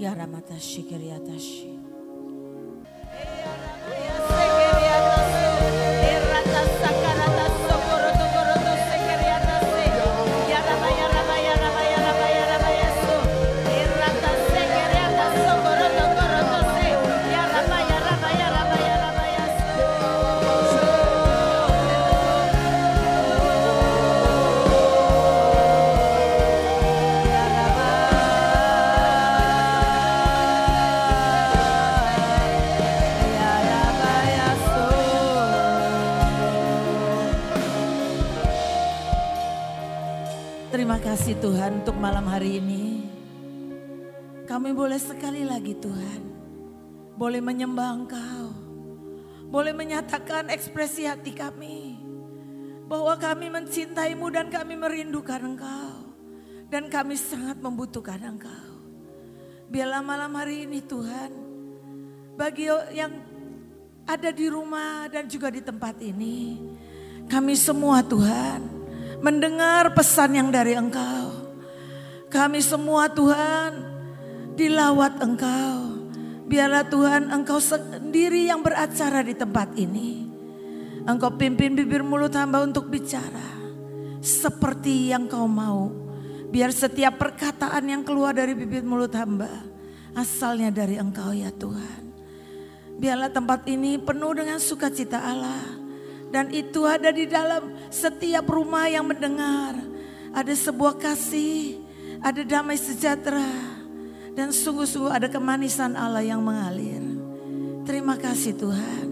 Kiara mata shikiriatashi. Untuk malam hari ini. Kami boleh sekali lagi Tuhan. Boleh menyembah Engkau. Boleh menyatakan ekspresi hati kami. Bahwa kami mencintaimu dan kami merindukan Engkau. Dan kami sangat membutuhkan Engkau. Biarlah malam hari ini Tuhan. Bagi yang ada di rumah dan juga di tempat ini. Kami semua Tuhan mendengar pesan yang dari Engkau. Kami semua Tuhan dilawat Engkau. Biarlah Tuhan Engkau sendiri yang beracara di tempat ini. Engkau pimpin bibir mulut hamba untuk bicara. Seperti yang kau mau. Biar setiap perkataan yang keluar dari bibir mulut hamba. Asalnya dari engkau ya Tuhan. Biarlah tempat ini penuh dengan sukacita Allah dan itu ada di dalam setiap rumah yang mendengar. Ada sebuah kasih, ada damai sejahtera. Dan sungguh-sungguh ada kemanisan Allah yang mengalir. Terima kasih Tuhan.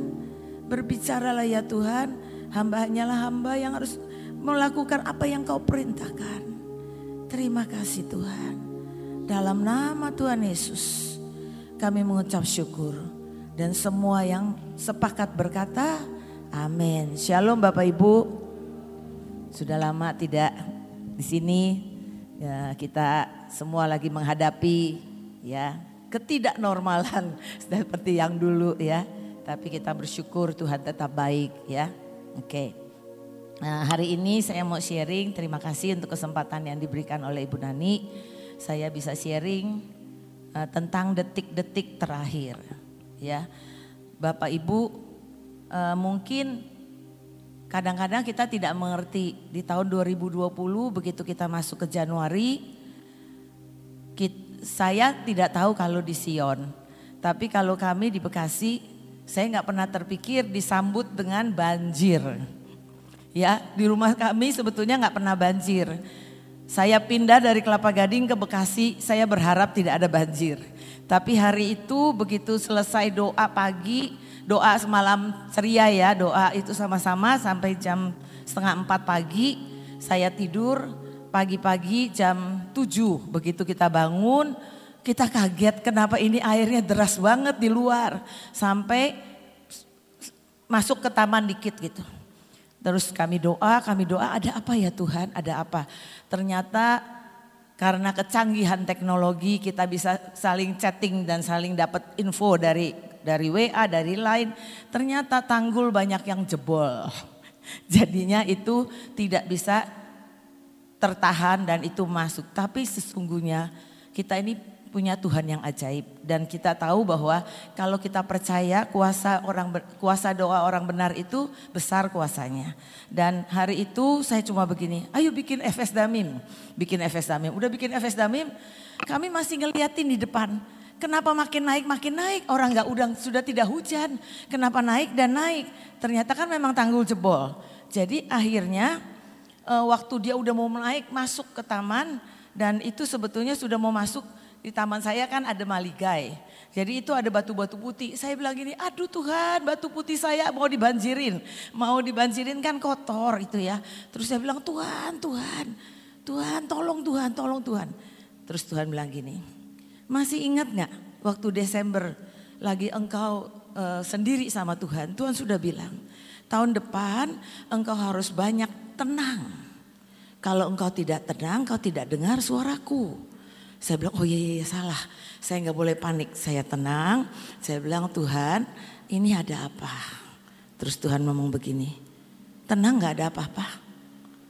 Berbicaralah ya Tuhan, hamba hanyalah hamba yang harus melakukan apa yang kau perintahkan. Terima kasih Tuhan. Dalam nama Tuhan Yesus kami mengucap syukur. Dan semua yang sepakat berkata, Amin. Shalom Bapak Ibu. Sudah lama tidak di sini. Ya, kita semua lagi menghadapi ya ketidaknormalan seperti yang dulu ya. Tapi kita bersyukur Tuhan tetap baik ya. Oke. Nah, hari ini saya mau sharing. Terima kasih untuk kesempatan yang diberikan oleh Ibu Nani. Saya bisa sharing uh, tentang detik-detik terakhir ya. Bapak Ibu uh, mungkin kadang-kadang kita tidak mengerti. Di tahun 2020 begitu kita masuk ke Januari kita, saya tidak tahu kalau di Sion. Tapi kalau kami di Bekasi saya nggak pernah terpikir disambut dengan banjir. Ya di rumah kami sebetulnya nggak pernah banjir. Saya pindah dari Kelapa Gading ke Bekasi saya berharap tidak ada banjir. Tapi hari itu begitu selesai doa pagi doa semalam ceria ya, doa itu sama-sama sampai jam setengah empat pagi. Saya tidur pagi-pagi jam tujuh begitu kita bangun kita kaget kenapa ini airnya deras banget di luar sampai masuk ke taman dikit gitu. Terus kami doa, kami doa ada apa ya Tuhan, ada apa. Ternyata karena kecanggihan teknologi kita bisa saling chatting dan saling dapat info dari dari WA, dari lain. Ternyata tanggul banyak yang jebol. Jadinya itu tidak bisa tertahan dan itu masuk. Tapi sesungguhnya kita ini punya Tuhan yang ajaib dan kita tahu bahwa kalau kita percaya kuasa orang kuasa doa orang benar itu besar kuasanya. Dan hari itu saya cuma begini, ayo bikin FS Damim, bikin FS Damim. Udah bikin FS Damim, kami masih ngeliatin di depan Kenapa makin naik makin naik? Orang nggak udang sudah tidak hujan. Kenapa naik dan naik? Ternyata kan memang tanggul jebol. Jadi akhirnya uh, waktu dia udah mau naik masuk ke taman dan itu sebetulnya sudah mau masuk di taman saya kan ada maligai. Jadi itu ada batu-batu putih. Saya bilang gini, aduh Tuhan batu putih saya mau dibanjirin. Mau dibanjirin kan kotor itu ya. Terus saya bilang Tuhan, Tuhan, Tuhan tolong Tuhan, tolong Tuhan. Terus Tuhan bilang gini, masih ingat nggak waktu Desember lagi engkau uh, sendiri sama Tuhan, Tuhan sudah bilang, tahun depan engkau harus banyak tenang. Kalau engkau tidak tenang, engkau tidak dengar suaraku. Saya bilang, oh iya, iya, iya salah. Saya nggak boleh panik. Saya tenang. Saya bilang, Tuhan ini ada apa? Terus Tuhan ngomong begini, tenang nggak ada apa-apa.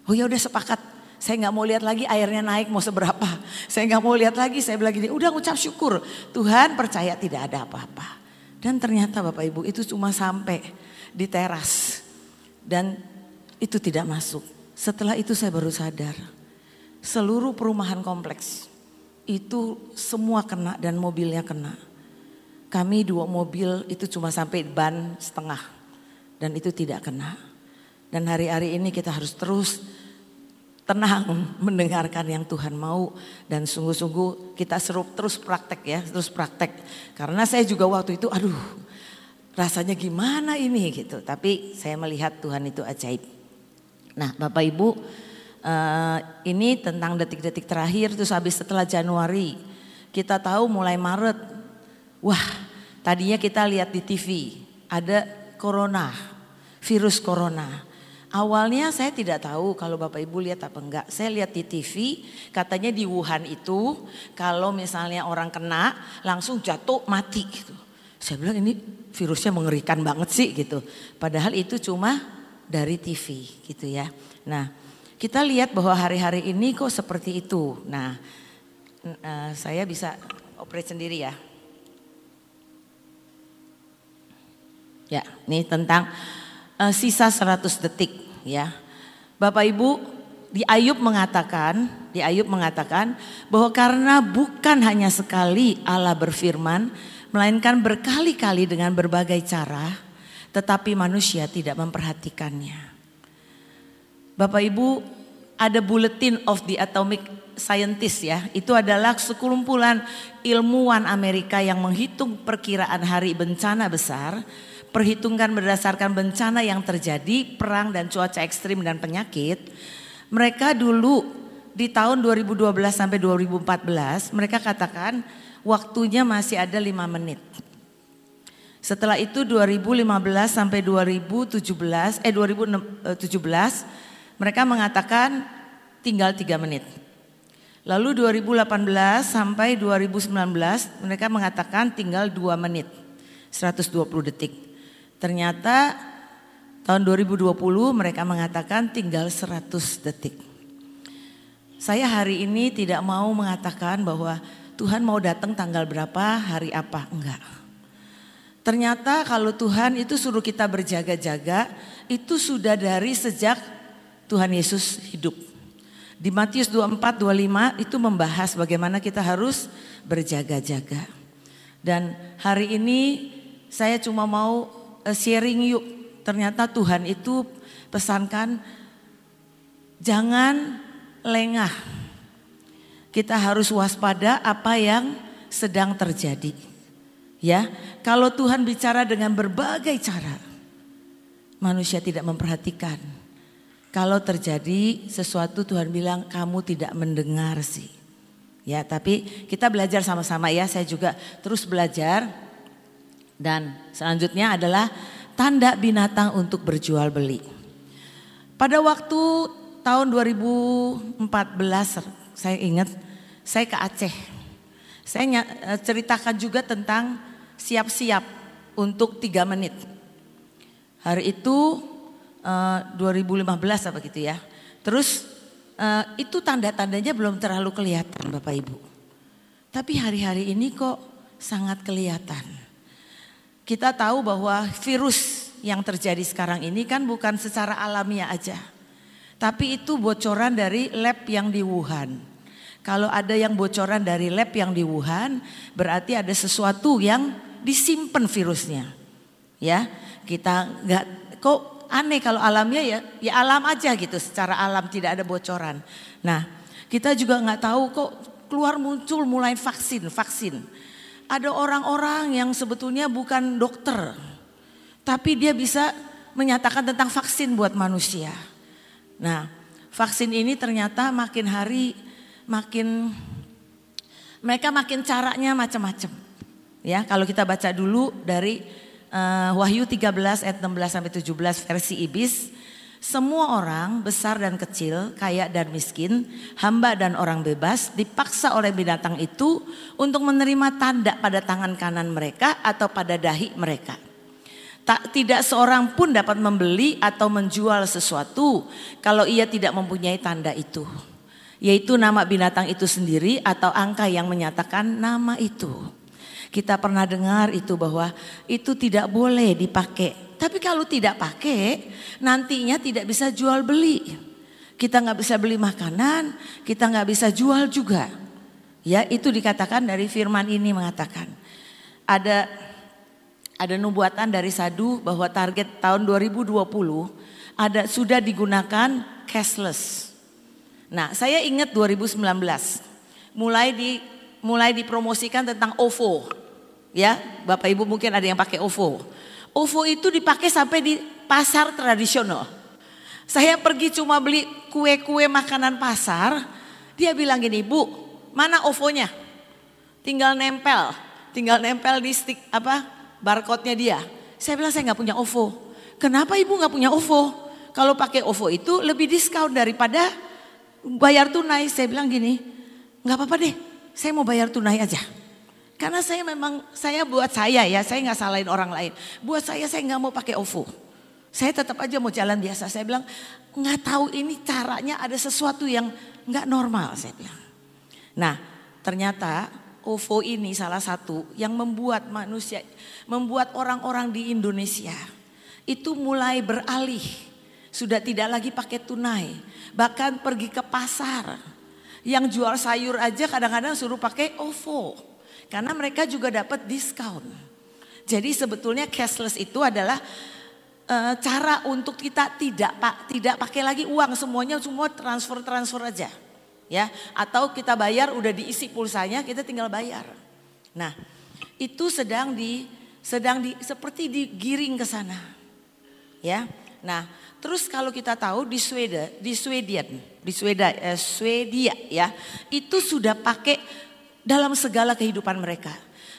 Oh ya udah sepakat. Saya nggak mau lihat lagi airnya naik mau seberapa. Saya nggak mau lihat lagi. Saya bilang gini, udah ngucap syukur. Tuhan percaya tidak ada apa-apa. Dan ternyata Bapak Ibu itu cuma sampai di teras. Dan itu tidak masuk. Setelah itu saya baru sadar. Seluruh perumahan kompleks itu semua kena dan mobilnya kena. Kami dua mobil itu cuma sampai ban setengah. Dan itu tidak kena. Dan hari-hari ini kita harus terus tenang mendengarkan yang Tuhan mau dan sungguh-sungguh kita seru terus praktek ya, terus praktek. Karena saya juga waktu itu aduh rasanya gimana ini gitu. Tapi saya melihat Tuhan itu ajaib. Nah Bapak Ibu uh, ini tentang detik-detik terakhir terus habis setelah Januari. Kita tahu mulai Maret, wah tadinya kita lihat di TV ada corona, virus corona. Awalnya saya tidak tahu kalau Bapak Ibu lihat apa enggak. Saya lihat di TV katanya di Wuhan itu kalau misalnya orang kena langsung jatuh mati gitu. Saya bilang ini virusnya mengerikan banget sih gitu. Padahal itu cuma dari TV gitu ya. Nah kita lihat bahwa hari-hari ini kok seperti itu. Nah uh, saya bisa operate sendiri ya. Ya ini tentang uh, sisa 100 detik ya. Bapak Ibu di Ayub mengatakan, di Ayub mengatakan bahwa karena bukan hanya sekali Allah berfirman, melainkan berkali-kali dengan berbagai cara, tetapi manusia tidak memperhatikannya. Bapak Ibu, ada Bulletin of the Atomic Scientist ya, itu adalah sekumpulan ilmuwan Amerika yang menghitung perkiraan hari bencana besar perhitungkan berdasarkan bencana yang terjadi, perang dan cuaca ekstrim dan penyakit, mereka dulu di tahun 2012 sampai 2014 mereka katakan waktunya masih ada lima menit. Setelah itu 2015 sampai 2017 eh 2017 mereka mengatakan tinggal tiga menit. Lalu 2018 sampai 2019 mereka mengatakan tinggal dua menit 120 detik. Ternyata tahun 2020 mereka mengatakan tinggal 100 detik. Saya hari ini tidak mau mengatakan bahwa Tuhan mau datang tanggal berapa, hari apa, enggak. Ternyata kalau Tuhan itu suruh kita berjaga-jaga, itu sudah dari sejak Tuhan Yesus hidup. Di Matius 24, 25 itu membahas bagaimana kita harus berjaga-jaga. Dan hari ini saya cuma mau sharing yuk. Ternyata Tuhan itu pesankan jangan lengah. Kita harus waspada apa yang sedang terjadi. Ya, kalau Tuhan bicara dengan berbagai cara, manusia tidak memperhatikan. Kalau terjadi sesuatu Tuhan bilang kamu tidak mendengar sih. Ya, tapi kita belajar sama-sama ya. Saya juga terus belajar dan selanjutnya adalah tanda binatang untuk berjual beli. Pada waktu tahun 2014 saya ingat saya ke Aceh. Saya eh, ceritakan juga tentang siap-siap untuk tiga menit. Hari itu 2015 eh, apa gitu ya. Terus eh, itu tanda-tandanya belum terlalu kelihatan Bapak Ibu. Tapi hari-hari ini kok sangat kelihatan. Kita tahu bahwa virus yang terjadi sekarang ini kan bukan secara alamiah aja. Tapi itu bocoran dari lab yang di Wuhan. Kalau ada yang bocoran dari lab yang di Wuhan, berarti ada sesuatu yang disimpan virusnya. Ya, kita nggak kok aneh kalau alamiah ya, ya alam aja gitu. Secara alam tidak ada bocoran. Nah, kita juga nggak tahu kok keluar muncul mulai vaksin, vaksin ada orang-orang yang sebetulnya bukan dokter, tapi dia bisa menyatakan tentang vaksin buat manusia. Nah, vaksin ini ternyata makin hari makin mereka makin caranya macam-macam. Ya, kalau kita baca dulu dari uh, Wahyu 13 ayat 16 sampai 17 versi Ibis, semua orang, besar dan kecil, kaya dan miskin, hamba dan orang bebas, dipaksa oleh binatang itu untuk menerima tanda pada tangan kanan mereka atau pada dahi mereka. Tak tidak seorang pun dapat membeli atau menjual sesuatu kalau ia tidak mempunyai tanda itu. Yaitu nama binatang itu sendiri atau angka yang menyatakan nama itu. Kita pernah dengar itu bahwa itu tidak boleh dipakai. Tapi kalau tidak pakai nantinya tidak bisa jual beli. Kita nggak bisa beli makanan, kita nggak bisa jual juga. Ya itu dikatakan dari firman ini mengatakan. Ada ada nubuatan dari Sadu bahwa target tahun 2020 ada sudah digunakan cashless. Nah, saya ingat 2019 mulai di mulai dipromosikan tentang OVO. Ya, Bapak Ibu mungkin ada yang pakai OVO. OVO itu dipakai sampai di pasar tradisional. Saya pergi cuma beli kue-kue makanan pasar, dia bilang gini, "Bu, mana OVO-nya?" Tinggal nempel, tinggal nempel di stick apa? barcode-nya dia. Saya bilang saya nggak punya OVO. Kenapa ibu nggak punya OVO? Kalau pakai OVO itu lebih diskon daripada bayar tunai. Saya bilang gini, nggak apa-apa deh, saya mau bayar tunai aja. Karena saya memang, saya buat saya ya, saya nggak salahin orang lain. Buat saya, saya nggak mau pakai OVO. Saya tetap aja mau jalan biasa. Saya bilang, nggak tahu ini caranya ada sesuatu yang nggak normal. Saya bilang. Nah, ternyata OVO ini salah satu yang membuat manusia, membuat orang-orang di Indonesia itu mulai beralih. Sudah tidak lagi pakai tunai, bahkan pergi ke pasar. Yang jual sayur aja kadang-kadang suruh pakai OVO. Karena mereka juga dapat diskon. Jadi sebetulnya cashless itu adalah uh, cara untuk kita tidak pak tidak pakai lagi uang semuanya semua transfer transfer aja ya atau kita bayar udah diisi pulsanya kita tinggal bayar. Nah, itu sedang di sedang di seperti digiring ke sana. Ya. Nah, terus kalau kita tahu di Swedia, di Sweden, di eh, Swedia ya, itu sudah pakai dalam segala kehidupan mereka.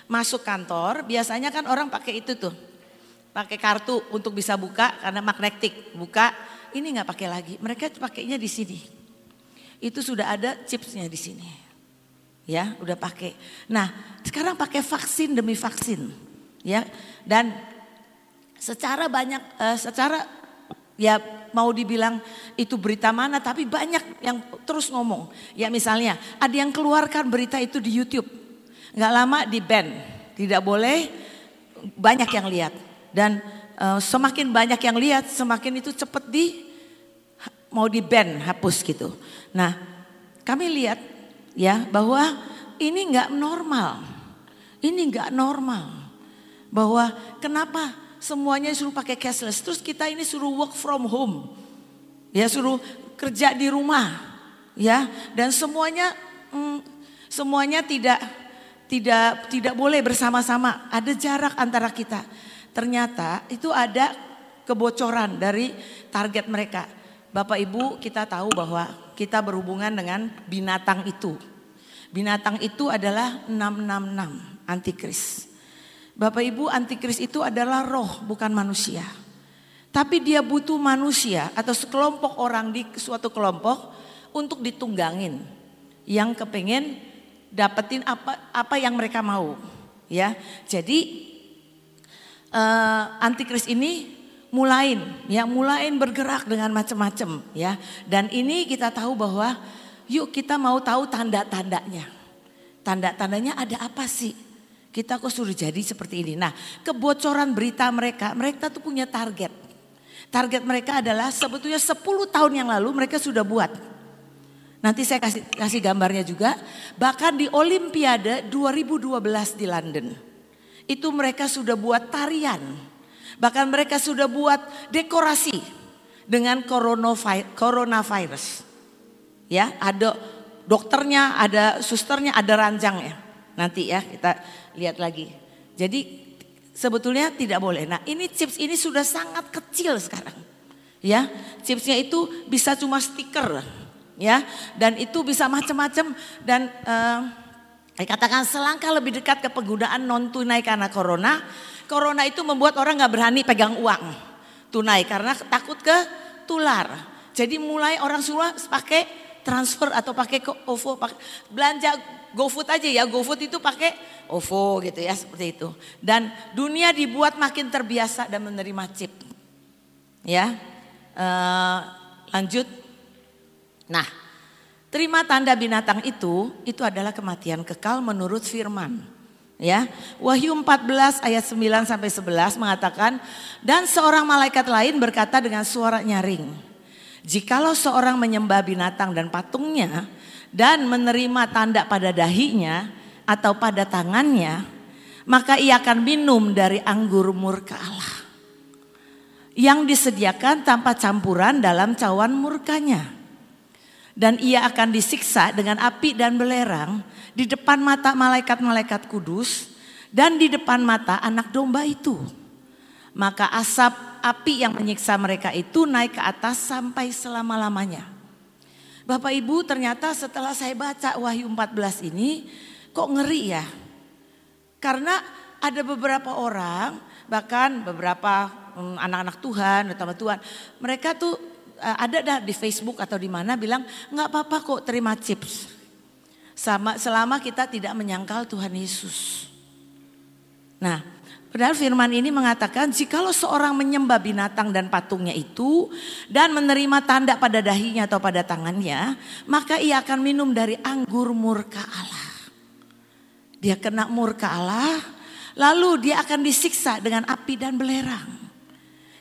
Masuk kantor, biasanya kan orang pakai itu tuh. Pakai kartu untuk bisa buka karena magnetik, buka. Ini nggak pakai lagi. Mereka pakainya di sini itu sudah ada chipsnya di sini. Ya, udah pakai. Nah, sekarang pakai vaksin demi vaksin. Ya, dan secara banyak uh, secara ya mau dibilang itu berita mana tapi banyak yang terus ngomong. Ya misalnya ada yang keluarkan berita itu di YouTube. Nggak lama di ban. Tidak boleh banyak yang lihat. Dan uh, semakin banyak yang lihat semakin itu cepat di mau di ban hapus gitu. Nah kami lihat ya bahwa ini nggak normal. Ini nggak normal. Bahwa kenapa semuanya suruh pakai cashless. Terus kita ini suruh work from home. Ya suruh kerja di rumah. Ya dan semuanya hmm, semuanya tidak tidak tidak boleh bersama-sama. Ada jarak antara kita. Ternyata itu ada kebocoran dari target mereka. Bapak Ibu kita tahu bahwa kita berhubungan dengan binatang itu. Binatang itu adalah 666 antikris. Bapak Ibu antikris itu adalah roh bukan manusia. Tapi dia butuh manusia atau sekelompok orang di suatu kelompok untuk ditunggangin. Yang kepengen dapetin apa apa yang mereka mau. Ya, jadi uh, antikris ini mulain ya mulain bergerak dengan macam-macam ya dan ini kita tahu bahwa yuk kita mau tahu tanda-tandanya tanda-tandanya ada apa sih kita kok suruh jadi seperti ini? Nah kebocoran berita mereka mereka tuh punya target. Target mereka adalah sebetulnya 10 tahun yang lalu mereka sudah buat. Nanti saya kasih kasih gambarnya juga. Bahkan di Olimpiade 2012 di London itu mereka sudah buat tarian. Bahkan mereka sudah buat dekorasi dengan coronavirus. Ya, ada dokternya, ada susternya, ada ranjangnya. Nanti ya kita lihat lagi. Jadi sebetulnya tidak boleh. Nah, ini chips ini sudah sangat kecil sekarang. Ya, chipsnya itu bisa cuma stiker, ya, dan itu bisa macam-macam dan uh, katakan selangkah lebih dekat ke penggunaan non tunai karena corona corona itu membuat orang nggak berani pegang uang tunai karena takut ke tular. Jadi mulai orang semua pakai transfer atau pakai ke OVO, pakai, belanja GoFood aja ya, GoFood itu pakai OVO gitu ya seperti itu. Dan dunia dibuat makin terbiasa dan menerima chip. Ya, uh, lanjut. Nah, terima tanda binatang itu, itu adalah kematian kekal menurut firman. Ya, Wahyu 14 ayat 9 sampai 11 mengatakan dan seorang malaikat lain berkata dengan suara nyaring, jikalau seorang menyembah binatang dan patungnya dan menerima tanda pada dahinya atau pada tangannya, maka ia akan minum dari anggur murka Allah yang disediakan tanpa campuran dalam cawan murkanya. Dan ia akan disiksa dengan api dan belerang di depan mata malaikat-malaikat kudus dan di depan mata anak domba itu. Maka asap api yang menyiksa mereka itu naik ke atas sampai selama-lamanya. Bapak Ibu ternyata setelah saya baca Wahyu 14 ini kok ngeri ya. Karena ada beberapa orang bahkan beberapa mm, anak-anak Tuhan atau Tuhan mereka tuh eh, ada dah di Facebook atau di mana bilang nggak apa-apa kok terima chips sama selama kita tidak menyangkal Tuhan Yesus. Nah, padahal firman ini mengatakan jikalau seorang menyembah binatang dan patungnya itu dan menerima tanda pada dahinya atau pada tangannya, maka ia akan minum dari anggur murka Allah. Dia kena murka Allah, lalu dia akan disiksa dengan api dan belerang.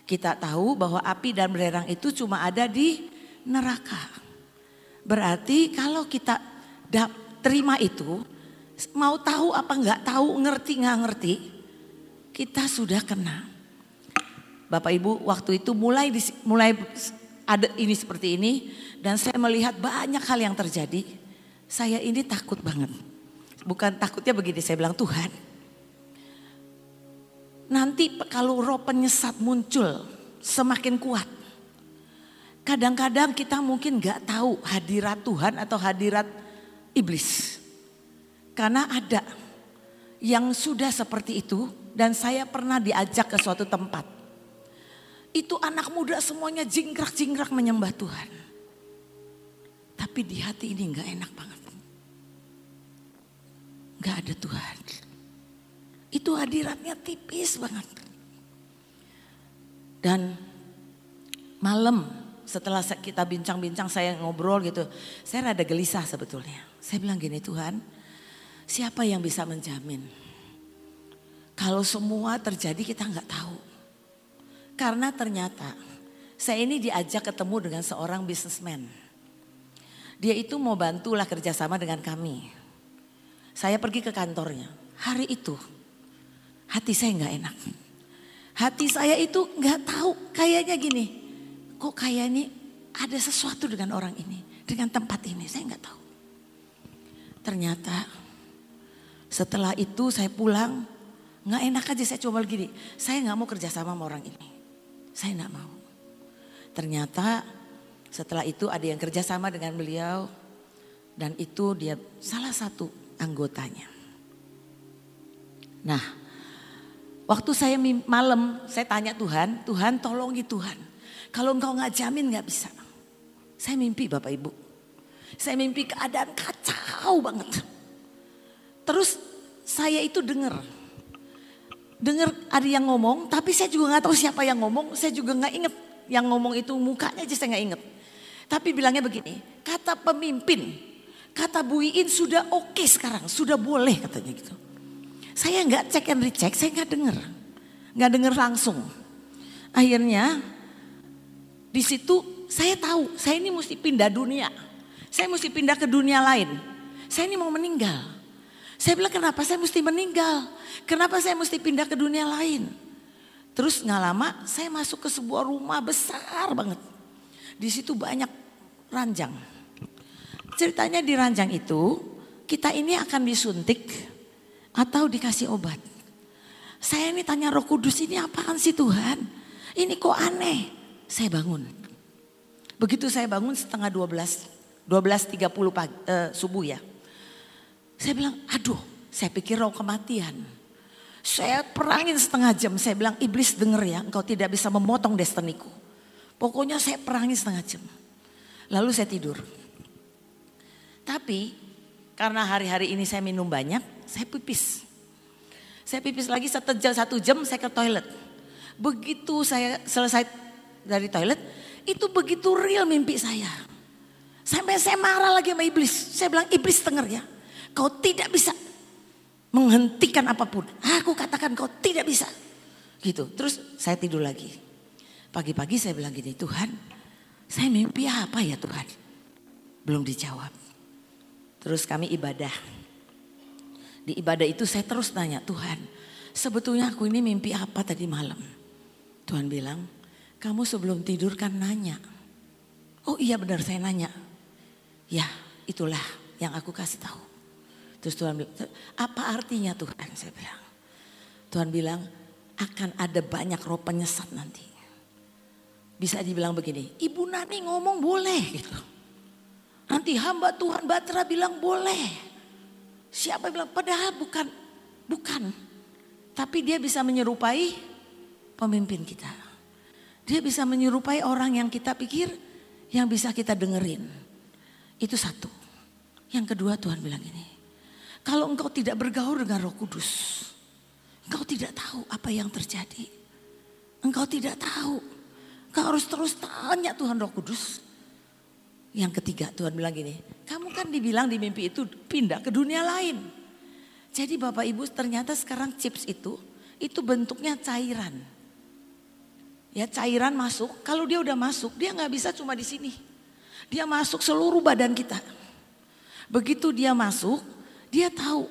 Kita tahu bahwa api dan belerang itu cuma ada di neraka. Berarti kalau kita terima itu, mau tahu apa nggak tahu, ngerti nggak ngerti, kita sudah kena. Bapak Ibu, waktu itu mulai mulai ada ini seperti ini dan saya melihat banyak hal yang terjadi. Saya ini takut banget. Bukan takutnya begini, saya bilang Tuhan. Nanti kalau roh penyesat muncul semakin kuat. Kadang-kadang kita mungkin nggak tahu hadirat Tuhan atau hadirat iblis. Karena ada yang sudah seperti itu dan saya pernah diajak ke suatu tempat. Itu anak muda semuanya jingkrak-jingkrak menyembah Tuhan. Tapi di hati ini nggak enak banget. Nggak ada Tuhan. Itu hadiratnya tipis banget. Dan malam setelah kita bincang-bincang saya ngobrol gitu. Saya rada gelisah sebetulnya. Saya bilang gini Tuhan, siapa yang bisa menjamin? Kalau semua terjadi kita nggak tahu. Karena ternyata saya ini diajak ketemu dengan seorang bisnismen. Dia itu mau bantulah kerjasama dengan kami. Saya pergi ke kantornya. Hari itu hati saya nggak enak. Hati saya itu nggak tahu kayaknya gini. Kok kayaknya ada sesuatu dengan orang ini, dengan tempat ini, saya nggak tahu. Ternyata setelah itu saya pulang, nggak enak aja saya coba gini. Saya nggak mau kerja sama orang ini. Saya nggak mau. Ternyata setelah itu ada yang kerja sama dengan beliau dan itu dia salah satu anggotanya. Nah, waktu saya malam saya tanya Tuhan, Tuhan tolongi Tuhan. Kalau engkau nggak jamin nggak bisa. Saya mimpi Bapak Ibu. Saya mimpi keadaan kacau banget. Terus saya itu dengar. Dengar ada yang ngomong, tapi saya juga nggak tahu siapa yang ngomong. Saya juga nggak inget yang ngomong itu mukanya aja saya nggak inget. Tapi bilangnya begini, kata pemimpin, kata Bu Iin sudah oke okay sekarang, sudah boleh katanya gitu. Saya nggak cek and recheck, saya nggak dengar, nggak dengar langsung. Akhirnya di situ saya tahu, saya ini mesti pindah dunia. Saya mesti pindah ke dunia lain. Saya ini mau meninggal. Saya bilang kenapa saya mesti meninggal? Kenapa saya mesti pindah ke dunia lain? Terus nggak lama saya masuk ke sebuah rumah besar banget. Di situ banyak ranjang. Ceritanya di ranjang itu kita ini akan disuntik atau dikasih obat. Saya ini tanya roh kudus ini apaan sih Tuhan? Ini kok aneh. Saya bangun. Begitu saya bangun setengah 12 12.30 pagi, uh, subuh ya. Saya bilang, aduh saya pikir roh kematian. Saya perangin setengah jam, saya bilang iblis denger ya engkau tidak bisa memotong destiniku. Pokoknya saya perangin setengah jam. Lalu saya tidur. Tapi karena hari-hari ini saya minum banyak, saya pipis. Saya pipis lagi satu jam, satu jam saya ke toilet. Begitu saya selesai dari toilet, itu begitu real mimpi saya. Sampai saya marah lagi sama iblis. Saya bilang, iblis denger ya. Kau tidak bisa menghentikan apa pun. Aku katakan kau tidak bisa. Gitu. Terus saya tidur lagi. Pagi-pagi saya bilang gini, Tuhan saya mimpi apa ya Tuhan? Belum dijawab. Terus kami ibadah. Di ibadah itu saya terus tanya, Tuhan sebetulnya aku ini mimpi apa tadi malam? Tuhan bilang, kamu sebelum tidur kan nanya. Oh iya benar saya nanya. Ya itulah yang aku kasih tahu. Terus Tuhan bilang, apa artinya Tuhan? Saya bilang. Tuhan bilang, akan ada banyak roh penyesat nanti. Bisa dibilang begini, Ibu Nani ngomong boleh gitu. Nanti hamba Tuhan Batra bilang boleh. Siapa bilang padahal bukan bukan. Tapi dia bisa menyerupai pemimpin kita. Dia bisa menyerupai orang yang kita pikir yang bisa kita dengerin. Itu satu. Yang kedua Tuhan bilang ini. Kalau engkau tidak bergaul dengan roh kudus. Engkau tidak tahu apa yang terjadi. Engkau tidak tahu. Engkau harus terus tanya Tuhan roh kudus. Yang ketiga Tuhan bilang gini, kamu kan dibilang di mimpi itu pindah ke dunia lain. Jadi Bapak Ibu ternyata sekarang chips itu, itu bentuknya cairan. Ya cairan masuk, kalau dia udah masuk dia nggak bisa cuma di sini. Dia masuk seluruh badan kita. Begitu dia masuk, dia tahu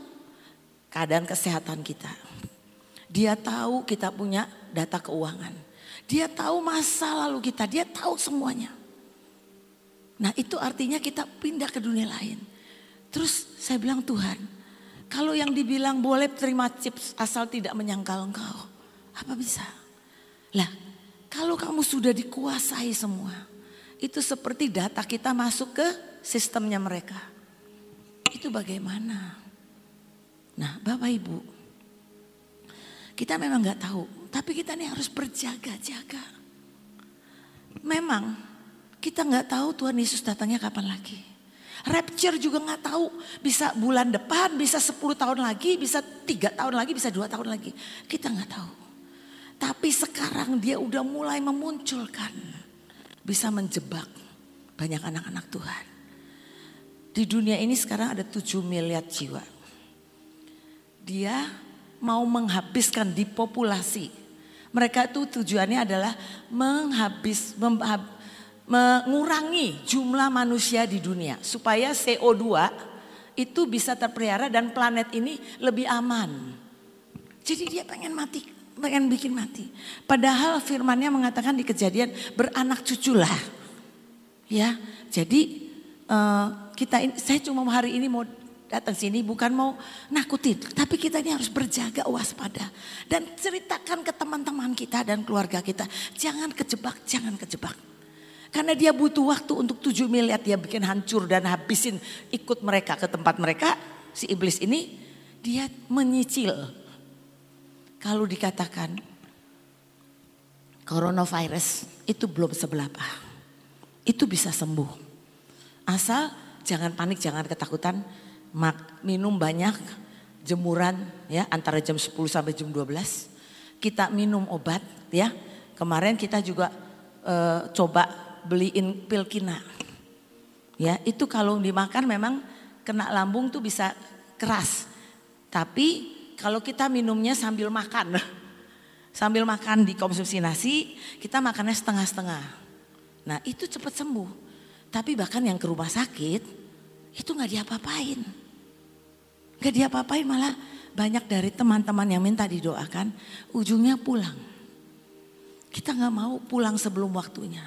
keadaan kesehatan kita. Dia tahu kita punya data keuangan. Dia tahu masa lalu kita, dia tahu semuanya. Nah itu artinya kita pindah ke dunia lain. Terus saya bilang Tuhan, kalau yang dibilang boleh terima chips asal tidak menyangkal engkau, apa bisa? Lah, kalau kamu sudah dikuasai semua, itu seperti data kita masuk ke sistemnya mereka. Itu bagaimana? Nah, Bapak Ibu, kita memang nggak tahu, tapi kita ini harus berjaga-jaga. Memang kita nggak tahu Tuhan Yesus datangnya kapan lagi. Rapture juga nggak tahu bisa bulan depan, bisa 10 tahun lagi, bisa tiga tahun lagi, bisa dua tahun lagi. Kita nggak tahu. Tapi sekarang dia udah mulai memunculkan, bisa menjebak banyak anak-anak Tuhan. Di dunia ini sekarang ada 7 miliar jiwa. Dia mau menghabiskan di populasi. Mereka itu tujuannya adalah menghabis, menghab, mengurangi jumlah manusia di dunia supaya CO2 itu bisa terpelihara dan planet ini lebih aman. Jadi dia pengen mati, pengen bikin mati. Padahal firmannya mengatakan di kejadian beranak cuculah. Ya, jadi uh, kita ini, saya cuma hari ini mau datang sini bukan mau nakutin, tapi kita ini harus berjaga waspada dan ceritakan ke teman-teman kita dan keluarga kita, jangan kejebak, jangan kejebak. Karena dia butuh waktu untuk 7 miliar dia bikin hancur dan habisin ikut mereka ke tempat mereka. Si iblis ini dia menyicil. Kalau dikatakan coronavirus itu belum seberapa. Itu bisa sembuh. Asal jangan panik, jangan ketakutan. Mak, minum banyak, jemuran ya antara jam 10 sampai jam 12. Kita minum obat ya. Kemarin kita juga uh, coba beliin pil kina. Ya, itu kalau dimakan memang kena lambung tuh bisa keras. Tapi kalau kita minumnya sambil makan, sambil makan dikonsumsi nasi, kita makannya setengah-setengah. Nah itu cepat sembuh. Tapi bahkan yang ke rumah sakit, itu nggak diapa-apain. Nggak diapa-apain malah banyak dari teman-teman yang minta didoakan, ujungnya pulang. Kita nggak mau pulang sebelum waktunya.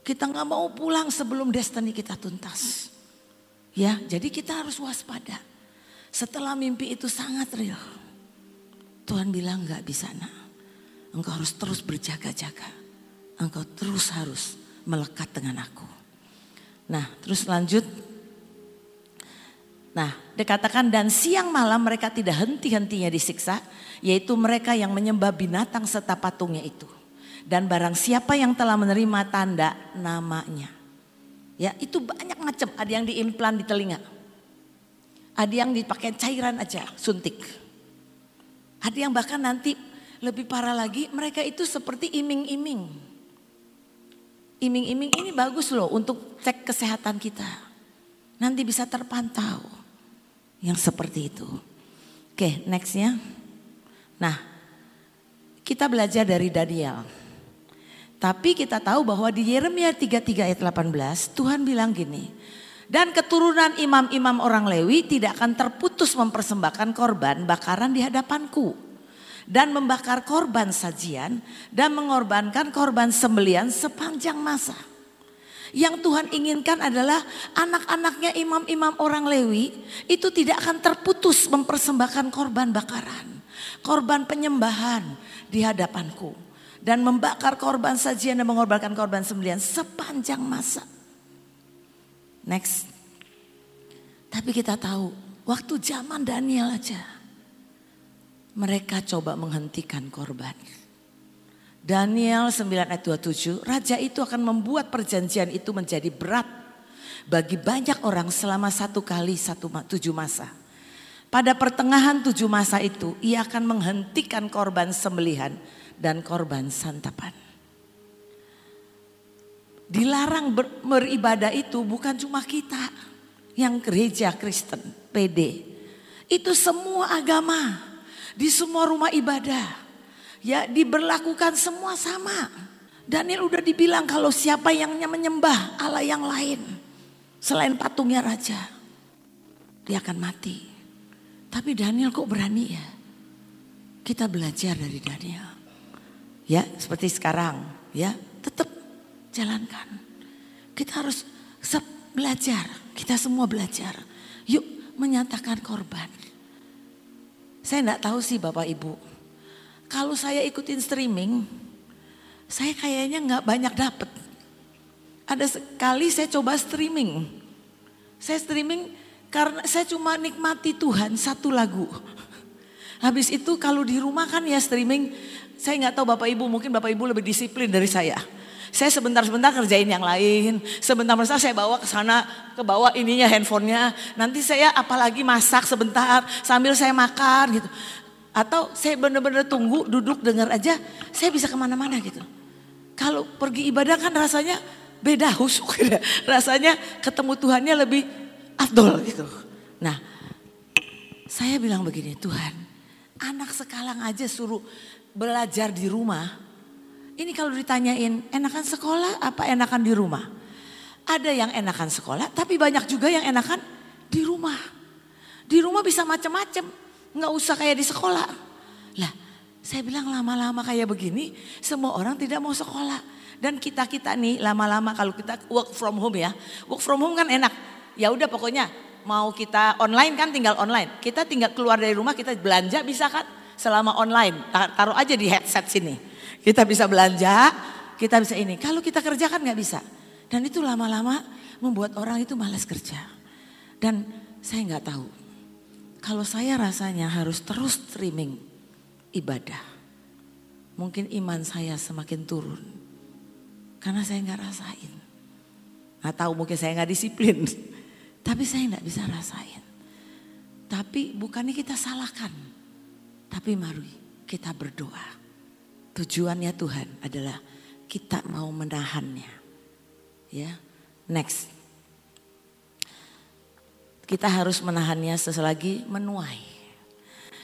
Kita nggak mau pulang sebelum destiny kita tuntas. Ya, jadi kita harus waspada. Setelah mimpi itu sangat real. Tuhan bilang nggak bisa nak. Engkau harus terus berjaga-jaga. Engkau terus harus melekat dengan aku. Nah, terus lanjut. Nah, dikatakan dan siang malam mereka tidak henti-hentinya disiksa, yaitu mereka yang menyembah binatang serta patungnya itu dan barang siapa yang telah menerima tanda namanya. Ya, itu banyak macam. Ada yang diimplan di telinga. Ada yang dipakai cairan aja, suntik. Ada yang bahkan nanti lebih parah lagi, mereka itu seperti iming-iming. Iming-iming ini bagus loh untuk cek kesehatan kita. Nanti bisa terpantau. Yang seperti itu. Oke, nextnya. Nah, kita belajar dari Daniel. Tapi kita tahu bahwa di Yeremia 33 ayat 18 Tuhan bilang gini. Dan keturunan imam-imam orang Lewi tidak akan terputus mempersembahkan korban bakaran di hadapanku. Dan membakar korban sajian dan mengorbankan korban sembelian sepanjang masa. Yang Tuhan inginkan adalah anak-anaknya imam-imam orang Lewi itu tidak akan terputus mempersembahkan korban bakaran. Korban penyembahan di hadapanku dan membakar korban sajian dan mengorbankan korban sembelian sepanjang masa. Next. Tapi kita tahu waktu zaman Daniel aja mereka coba menghentikan korban. Daniel 9 ayat 27, raja itu akan membuat perjanjian itu menjadi berat bagi banyak orang selama satu kali satu tujuh masa. Pada pertengahan tujuh masa itu ia akan menghentikan korban sembelihan dan korban santapan. Dilarang ber, beribadah itu bukan cuma kita yang gereja Kristen, PD. Itu semua agama, di semua rumah ibadah. Ya diberlakukan semua sama. Daniel udah dibilang kalau siapa yang menyembah Allah yang lain. Selain patungnya raja. Dia akan mati. Tapi Daniel kok berani ya? Kita belajar dari Daniel ya seperti sekarang ya tetap jalankan. Kita harus belajar, kita semua belajar. Yuk menyatakan korban. Saya enggak tahu sih Bapak Ibu. Kalau saya ikutin streaming, saya kayaknya nggak banyak dapet. Ada sekali saya coba streaming. Saya streaming karena saya cuma nikmati Tuhan satu lagu. Habis itu kalau di rumah kan ya streaming saya nggak tahu Bapak Ibu, mungkin Bapak Ibu lebih disiplin dari saya. Saya sebentar-sebentar kerjain yang lain, sebentar-sebentar saya bawa ke sana, ke bawah ininya handphonenya. Nanti saya apalagi masak sebentar sambil saya makan gitu. Atau saya benar-benar tunggu, duduk dengar aja, saya bisa ke mana-mana gitu. Kalau pergi ibadah kan rasanya beda husuk, rasanya ketemu Tuhannya lebih afdol gitu. Nah, saya bilang begini, Tuhan, anak sekalang aja suruh belajar di rumah, ini kalau ditanyain enakan sekolah apa enakan di rumah? Ada yang enakan sekolah, tapi banyak juga yang enakan di rumah. Di rumah bisa macam-macam, nggak usah kayak di sekolah. Lah, saya bilang lama-lama kayak begini, semua orang tidak mau sekolah. Dan kita-kita nih lama-lama kalau kita work from home ya, work from home kan enak. Ya udah pokoknya mau kita online kan tinggal online. Kita tinggal keluar dari rumah kita belanja bisa kan? selama online. Taruh aja di headset sini. Kita bisa belanja, kita bisa ini. Kalau kita kerja kan nggak bisa. Dan itu lama-lama membuat orang itu malas kerja. Dan saya nggak tahu. Kalau saya rasanya harus terus streaming ibadah. Mungkin iman saya semakin turun. Karena saya nggak rasain. Nggak tahu mungkin saya nggak disiplin. Tapi saya nggak bisa rasain. Tapi bukannya kita salahkan. Tapi mari kita berdoa. Tujuannya Tuhan adalah kita mau menahannya. Ya, next. Kita harus menahannya seselagi menuai.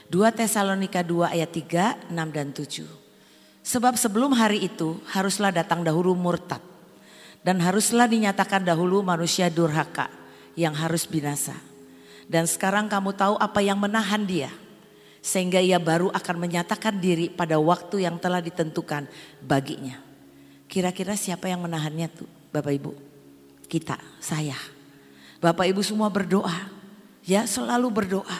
2 Tesalonika 2 ayat 3, 6 dan 7. Sebab sebelum hari itu haruslah datang dahulu murtad. Dan haruslah dinyatakan dahulu manusia durhaka yang harus binasa. Dan sekarang kamu tahu apa yang menahan dia sehingga ia baru akan menyatakan diri pada waktu yang telah ditentukan baginya. Kira-kira siapa yang menahannya tuh Bapak Ibu? Kita, saya. Bapak Ibu semua berdoa. Ya selalu berdoa.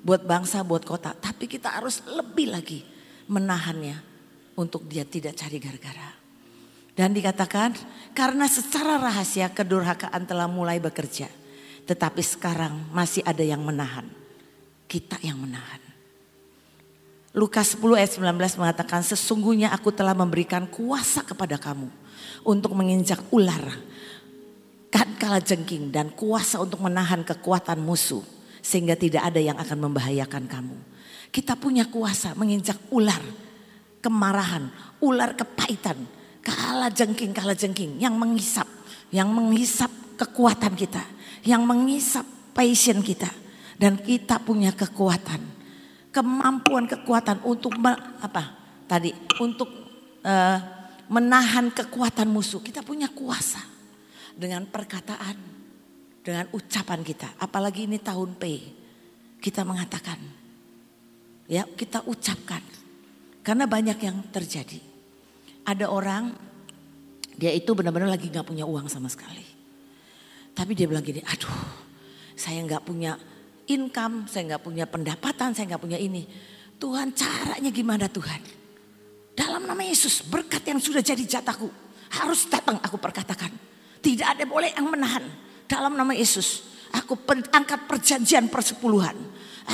Buat bangsa, buat kota. Tapi kita harus lebih lagi menahannya. Untuk dia tidak cari gara-gara. Dan dikatakan karena secara rahasia kedurhakaan telah mulai bekerja. Tetapi sekarang masih ada yang menahan. Kita yang menahan. Lukas 10 ayat 19 mengatakan sesungguhnya aku telah memberikan kuasa kepada kamu untuk menginjak ular, dan kala jengking dan kuasa untuk menahan kekuatan musuh sehingga tidak ada yang akan membahayakan kamu. Kita punya kuasa menginjak ular kemarahan, ular kepahitan, kala jengking, kala jengking yang menghisap, yang menghisap kekuatan kita, yang menghisap passion kita dan kita punya kekuatan, kemampuan kekuatan untuk apa? Tadi untuk uh, menahan kekuatan musuh. Kita punya kuasa dengan perkataan, dengan ucapan kita. Apalagi ini tahun P, kita mengatakan, ya kita ucapkan. Karena banyak yang terjadi. Ada orang, dia itu benar-benar lagi gak punya uang sama sekali. Tapi dia bilang gini, aduh saya gak punya income, saya gak punya pendapatan, saya gak punya ini. Tuhan caranya gimana Tuhan? Dalam nama Yesus berkat yang sudah jadi jatahku harus datang aku perkatakan. Tidak ada boleh yang menahan. Dalam nama Yesus. Aku angkat perjanjian persepuluhan.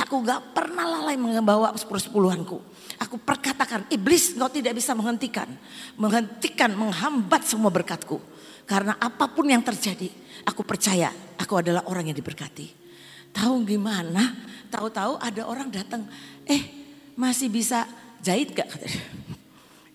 Aku gak pernah lalai membawa persepuluhanku. Aku perkatakan iblis engkau tidak bisa menghentikan. Menghentikan, menghambat semua berkatku. Karena apa pun yang terjadi aku percaya aku adalah orang yang diberkati. Tahu gimana? Tahu-tahu ada orang datang. Eh masih bisa jahit gak?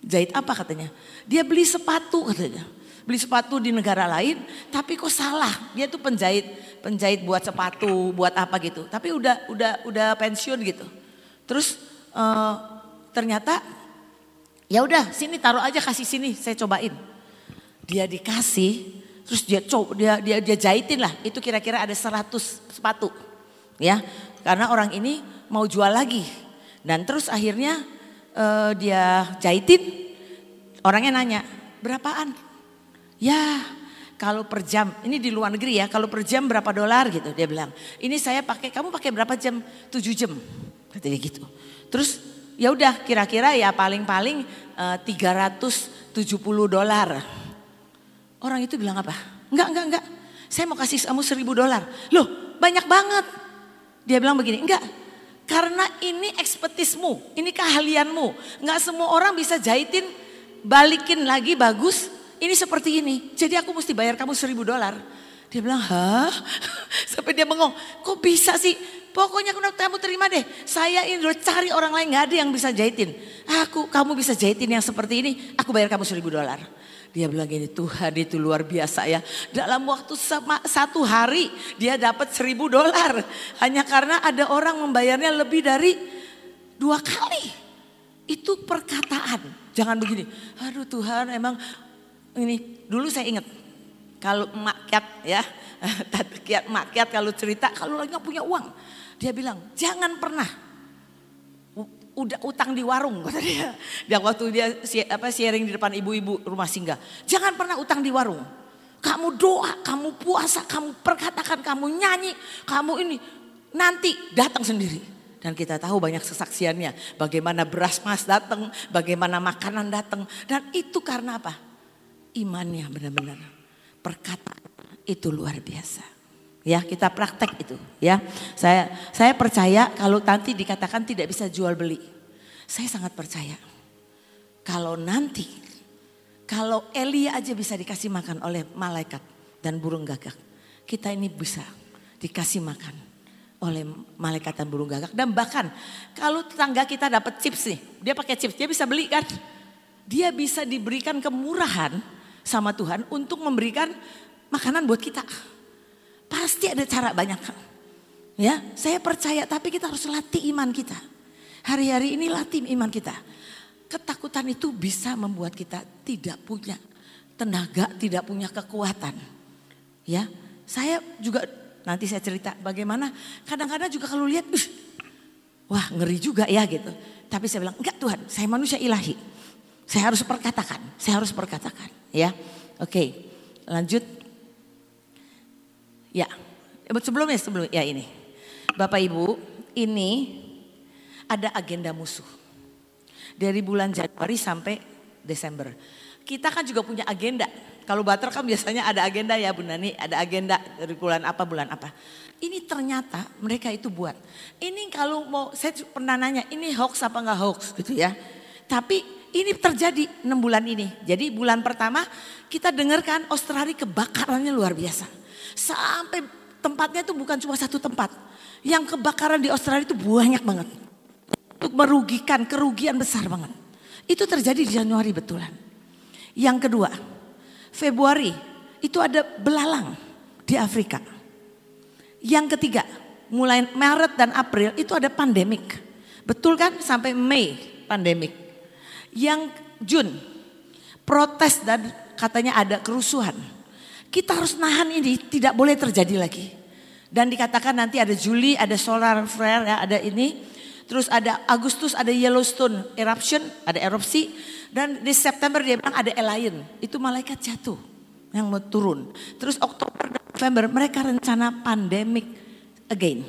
Jahit apa katanya? Dia beli sepatu katanya beli sepatu di negara lain, tapi kok salah? Dia tuh penjahit, penjahit buat sepatu, buat apa gitu. Tapi udah udah udah pensiun gitu. Terus uh, ternyata ya udah sini taruh aja kasih sini, saya cobain. Dia dikasih, terus dia coba dia dia dia jahitin lah. Itu kira-kira ada 100 sepatu. Ya. Karena orang ini mau jual lagi. Dan terus akhirnya uh, dia jahitin, orangnya nanya, "Berapaan?" Ya kalau per jam, ini di luar negeri ya, kalau per jam berapa dolar gitu dia bilang. Ini saya pakai, kamu pakai berapa jam? 7 jam. Katanya gitu. Terus ya udah kira-kira ya paling-paling uh, 370 dolar. Orang itu bilang apa? Enggak, enggak, enggak. Saya mau kasih kamu 1000 dolar. Loh banyak banget. Dia bilang begini, enggak. Karena ini ekspertismu, ini keahlianmu. Enggak semua orang bisa jahitin, balikin lagi bagus, ini seperti ini. Jadi aku mesti bayar kamu seribu dolar. Dia bilang, hah? Sampai dia bengong, kok bisa sih? Pokoknya kamu terima deh. Saya ini udah cari orang lain, gak ada yang bisa jahitin. Aku, kamu bisa jahitin yang seperti ini, aku bayar kamu seribu dolar. Dia bilang gini, Tuhan itu luar biasa ya. Dalam waktu satu hari dia dapat seribu dolar. Hanya karena ada orang membayarnya lebih dari dua kali. Itu perkataan. Jangan begini, aduh Tuhan emang ini dulu saya ingat kalau makyat ya, kiat makyat kalau cerita kalau lagi punya uang, dia bilang jangan pernah udah utang di warung kata dia. Dia waktu dia apa sharing di depan ibu-ibu rumah singgah, jangan pernah utang di warung. Kamu doa, kamu puasa, kamu perkatakan, kamu nyanyi, kamu ini nanti datang sendiri. Dan kita tahu banyak kesaksiannya. Bagaimana beras mas datang, bagaimana makanan datang. Dan itu karena apa? imannya benar-benar perkataan itu luar biasa. Ya, kita praktek itu, ya. Saya saya percaya kalau nanti dikatakan tidak bisa jual beli. Saya sangat percaya. Kalau nanti kalau Elia aja bisa dikasih makan oleh malaikat dan burung gagak, kita ini bisa dikasih makan oleh malaikat dan burung gagak. Dan bahkan kalau tetangga kita dapat chips nih, dia pakai chips, dia bisa beli kan? Dia bisa diberikan kemurahan sama Tuhan untuk memberikan makanan buat kita. Pasti ada cara banyak. Ya, saya percaya tapi kita harus latih iman kita. Hari-hari ini latih iman kita. Ketakutan itu bisa membuat kita tidak punya tenaga, tidak punya kekuatan. Ya, saya juga nanti saya cerita bagaimana kadang-kadang juga kalau lihat, wah ngeri juga ya gitu. Tapi saya bilang, enggak Tuhan, saya manusia ilahi. Saya harus perkatakan, saya harus perkatakan, ya. Oke, lanjut. Ya, sebelumnya sebelum ya ini. Bapak Ibu, ini ada agenda musuh. Dari bulan Januari sampai Desember. Kita kan juga punya agenda. Kalau Bater kan biasanya ada agenda ya Bu Nani, ada agenda dari bulan apa bulan apa. Ini ternyata mereka itu buat. Ini kalau mau saya pernah nanya, ini hoax apa enggak hoax gitu ya. Tapi ini terjadi enam bulan ini. Jadi bulan pertama kita dengarkan Australia kebakarannya luar biasa. Sampai tempatnya itu bukan cuma satu tempat. Yang kebakaran di Australia itu banyak banget. Untuk merugikan, kerugian besar banget. Itu terjadi di Januari betulan. Yang kedua, Februari itu ada belalang di Afrika. Yang ketiga, mulai Maret dan April itu ada pandemik. Betul kan? Sampai Mei pandemik yang Jun protes dan katanya ada kerusuhan. Kita harus nahan ini, tidak boleh terjadi lagi. Dan dikatakan nanti ada Juli, ada solar flare, ya, ada ini. Terus ada Agustus, ada Yellowstone eruption, ada erupsi. Dan di September dia bilang ada Elion, itu malaikat jatuh yang mau turun. Terus Oktober dan November mereka rencana pandemic again.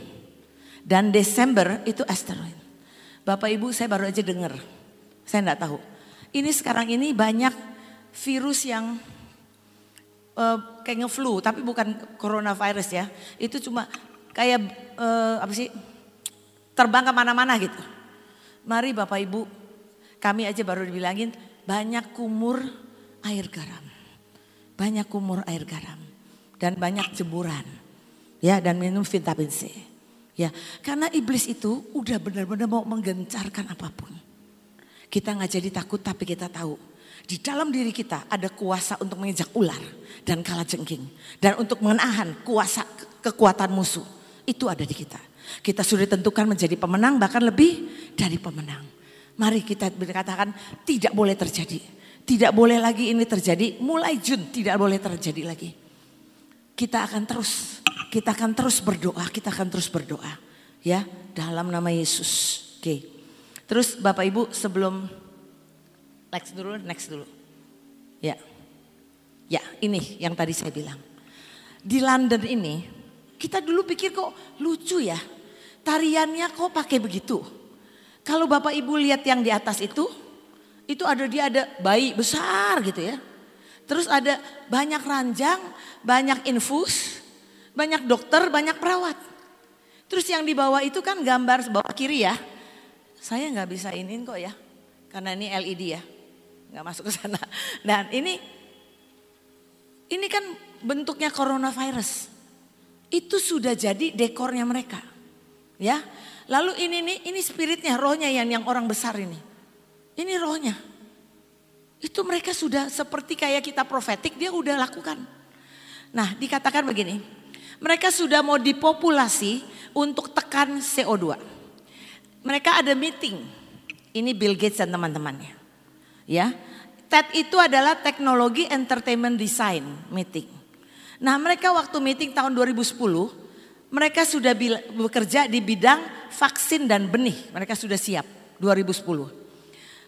Dan Desember itu asteroid. Bapak Ibu saya baru aja dengar saya enggak tahu. Ini sekarang ini banyak virus yang uh, kayak nge-flu, tapi bukan coronavirus ya. Itu cuma kayak uh, apa sih? Terbang ke mana-mana gitu. Mari Bapak Ibu, kami aja baru dibilangin banyak kumur air garam. Banyak kumur air garam. Dan banyak jemuran. Ya, dan minum vitamin C. Ya, karena iblis itu udah benar-benar mau menggencarkan apa pun. Kita nggak jadi takut tapi kita tahu di dalam diri kita ada kuasa untuk menginjak ular dan kala jengking. Dan untuk menahan kuasa kekuatan musuh. Itu ada di kita. Kita sudah tentukan menjadi pemenang bahkan lebih dari pemenang. Mari kita berkatakan tidak boleh terjadi. Tidak boleh lagi ini terjadi. Mulai Jun tidak boleh terjadi lagi. Kita akan terus, kita akan terus berdoa, kita akan terus berdoa. Ya, dalam nama Yesus. Oke. Terus Bapak Ibu sebelum next dulu, next dulu. Ya. Ya, ini yang tadi saya bilang. Di London ini, kita dulu pikir kok lucu ya. Tariannya kok pakai begitu. Kalau Bapak Ibu lihat yang di atas itu, itu ada dia ada bayi besar gitu ya. Terus ada banyak ranjang, banyak infus, banyak dokter, banyak perawat. Terus yang di bawah itu kan gambar bawah kiri ya. Saya nggak bisa iniin kok ya, karena ini LED ya, nggak masuk ke sana. Dan ini, ini kan bentuknya coronavirus. Itu sudah jadi dekornya mereka, ya. Lalu ini nih, ini spiritnya, rohnya yang yang orang besar ini. Ini rohnya. Itu mereka sudah seperti kayak kita profetik, dia udah lakukan. Nah, dikatakan begini, mereka sudah mau dipopulasi untuk tekan CO2 mereka ada meeting. Ini Bill Gates dan teman-temannya. Ya. TED itu adalah teknologi entertainment design meeting. Nah, mereka waktu meeting tahun 2010, mereka sudah bekerja di bidang vaksin dan benih. Mereka sudah siap 2010.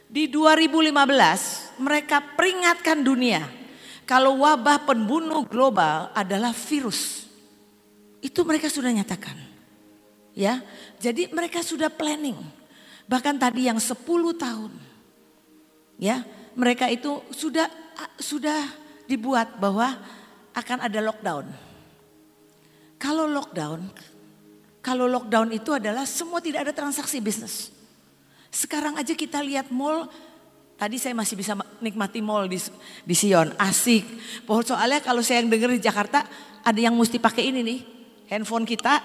Di 2015 mereka peringatkan dunia kalau wabah pembunuh global adalah virus. Itu mereka sudah nyatakan. Ya, jadi mereka sudah planning. Bahkan tadi yang 10 tahun. Ya, mereka itu sudah sudah dibuat bahwa akan ada lockdown. Kalau lockdown, kalau lockdown itu adalah semua tidak ada transaksi bisnis. Sekarang aja kita lihat mall, tadi saya masih bisa nikmati mall di, di Sion, asik. Soalnya kalau saya yang dengar di Jakarta, ada yang mesti pakai ini nih, handphone kita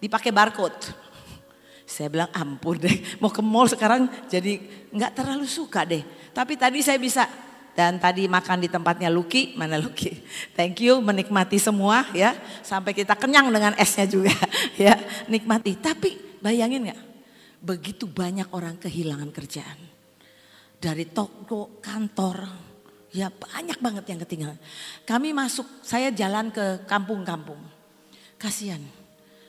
dipakai barcode. Saya bilang ampun deh, mau ke mall sekarang jadi nggak terlalu suka deh. Tapi tadi saya bisa dan tadi makan di tempatnya Lucky, mana Lucky? Thank you menikmati semua ya, sampai kita kenyang dengan esnya juga ya, nikmati. Tapi bayangin nggak, begitu banyak orang kehilangan kerjaan. Dari toko, kantor, ya banyak banget yang ketinggalan. Kami masuk, saya jalan ke kampung-kampung. Kasihan,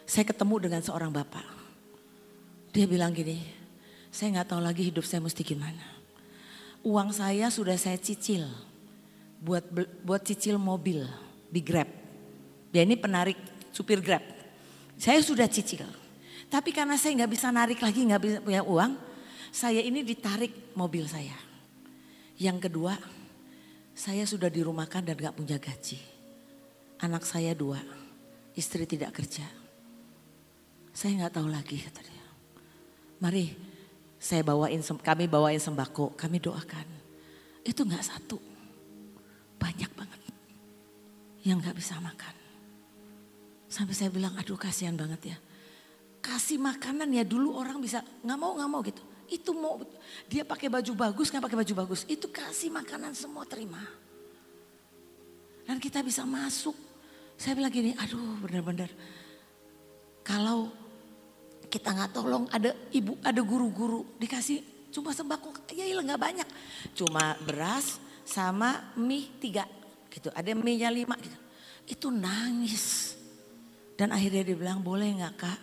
saya ketemu dengan seorang bapak. Dia bilang gini, saya nggak tahu lagi hidup saya mesti gimana. Uang saya sudah saya cicil buat buat cicil mobil di Grab. Dia ini penarik supir Grab. Saya sudah cicil. Tapi karena saya nggak bisa narik lagi, nggak bisa punya uang, saya ini ditarik mobil saya. Yang kedua, saya sudah dirumahkan dan nggak punya gaji. Anak saya dua, istri tidak kerja. Saya nggak tahu lagi kata dia. Mari saya bawain, kami bawain sembako, kami doakan. Itu nggak satu, banyak banget yang nggak bisa makan. Sampai saya bilang, aduh kasihan banget ya. Kasih makanan ya dulu orang bisa nggak mau nggak mau gitu. Itu mau dia pakai baju bagus nggak pakai baju bagus. Itu kasih makanan semua terima. Dan kita bisa masuk. Saya bilang gini, aduh benar-benar. Kalau kita nggak tolong ada ibu ada guru-guru dikasih cuma sembako. Ya ilah nggak banyak. Cuma beras sama mie tiga gitu. Ada mie nya lima gitu. Itu nangis. Dan akhirnya dia bilang boleh nggak kak?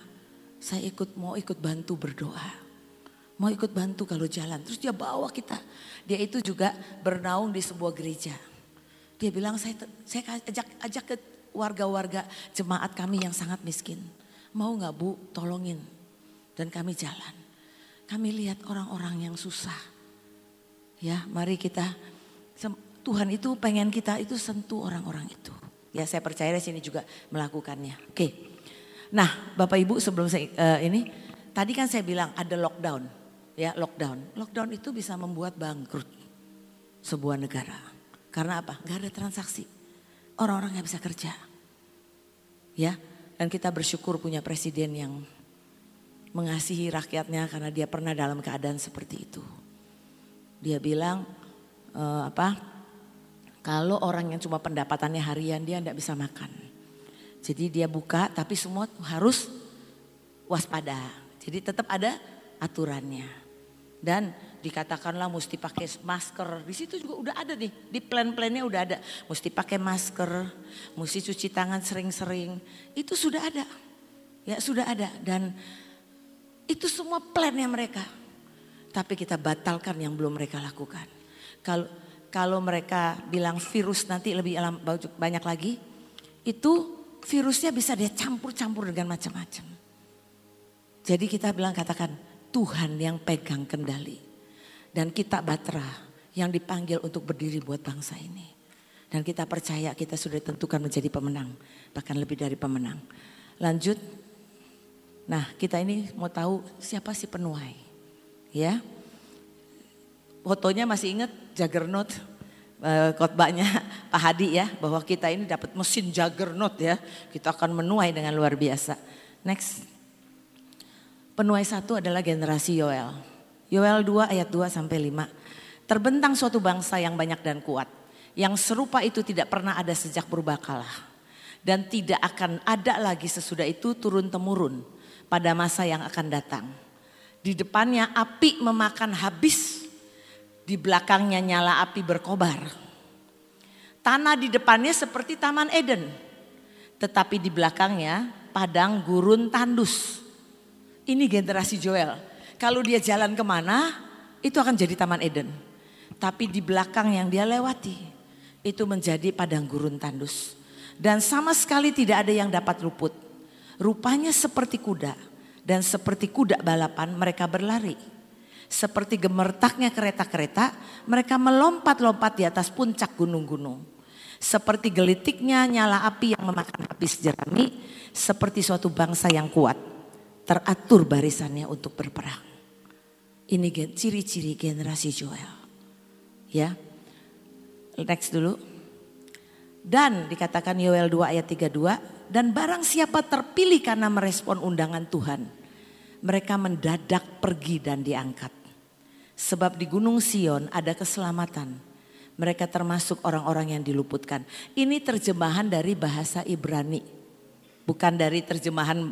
Saya ikut mau ikut bantu berdoa. Mau ikut bantu kalau jalan. Terus dia bawa kita. Dia itu juga bernaung di sebuah gereja. Dia bilang saya saya ajak ajak ke warga-warga jemaat kami yang sangat miskin. Mau nggak bu? Tolongin dan kami jalan. Kami lihat orang-orang yang susah. Ya, mari kita Tuhan itu pengen kita itu sentuh orang-orang itu. Ya, saya percaya di sini juga melakukannya. Oke. Nah, Bapak Ibu sebelum saya uh, ini tadi kan saya bilang ada lockdown. Ya, lockdown. Lockdown itu bisa membuat bangkrut sebuah negara. Karena apa? Gak ada transaksi. Orang-orang nggak bisa kerja. Ya, dan kita bersyukur punya presiden yang mengasihi rakyatnya karena dia pernah dalam keadaan seperti itu. Dia bilang e, apa? Kalau orang yang cuma pendapatannya harian dia tidak bisa makan. Jadi dia buka tapi semua harus waspada. Jadi tetap ada aturannya. Dan dikatakanlah mesti pakai masker. Di situ juga udah ada nih, di plan-plannya udah ada. Mesti pakai masker, mesti cuci tangan sering-sering. Itu sudah ada. Ya sudah ada dan itu semua plannya mereka. Tapi kita batalkan yang belum mereka lakukan. Kalau kalau mereka bilang virus nanti lebih banyak lagi, itu virusnya bisa dia campur-campur dengan macam-macam. Jadi kita bilang katakan Tuhan yang pegang kendali. Dan kita batra yang dipanggil untuk berdiri buat bangsa ini. Dan kita percaya kita sudah tentukan menjadi pemenang. Bahkan lebih dari pemenang. Lanjut Nah kita ini mau tahu siapa si penuai. Ya. Fotonya masih ingat Juggernaut eh, khotbahnya Pak Hadi ya bahwa kita ini dapat mesin Juggernaut ya. Kita akan menuai dengan luar biasa. Next. Penuai satu adalah generasi Yoel. Yoel 2 ayat 2 sampai 5. Terbentang suatu bangsa yang banyak dan kuat. Yang serupa itu tidak pernah ada sejak berbakalah. Dan tidak akan ada lagi sesudah itu turun temurun pada masa yang akan datang. Di depannya api memakan habis, di belakangnya nyala api berkobar. Tanah di depannya seperti Taman Eden, tetapi di belakangnya padang gurun tandus. Ini generasi Joel. Kalau dia jalan ke mana, itu akan jadi Taman Eden. Tapi di belakang yang dia lewati, itu menjadi padang gurun tandus. Dan sama sekali tidak ada yang dapat luput Rupanya seperti kuda dan seperti kuda balapan mereka berlari. Seperti gemertaknya kereta-kereta, mereka melompat-lompat di atas puncak gunung-gunung. Seperti gelitiknya nyala api yang memakan habis jerami, seperti suatu bangsa yang kuat, teratur barisannya untuk berperang. Ini ciri-ciri generasi Joel. Ya. Next dulu. Dan dikatakan Yoel 2 ayat 32, dan barang siapa terpilih karena merespon undangan Tuhan, mereka mendadak pergi dan diangkat. Sebab di Gunung Sion ada keselamatan. Mereka termasuk orang-orang yang diluputkan. Ini terjemahan dari bahasa Ibrani. Bukan dari terjemahan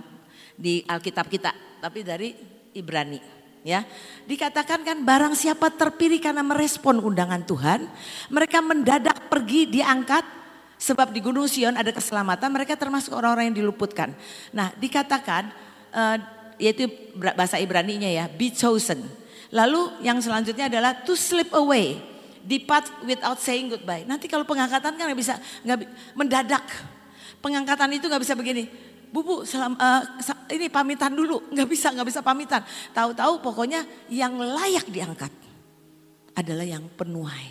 di Alkitab kita, tapi dari Ibrani. Ya, dikatakan kan barang siapa terpilih karena merespon undangan Tuhan, mereka mendadak pergi diangkat Sebab di Gunung Sion ada keselamatan, mereka termasuk orang-orang yang diluputkan. Nah dikatakan, uh, yaitu bahasa Ibrani-nya ya, be chosen. Lalu yang selanjutnya adalah to slip away, depart without saying goodbye. Nanti kalau pengangkatan kan nggak bisa nggak mendadak. Pengangkatan itu nggak bisa begini. Bubu, selam, uh, ini pamitan dulu, nggak bisa nggak bisa pamitan. Tahu-tahu pokoknya yang layak diangkat adalah yang penuai,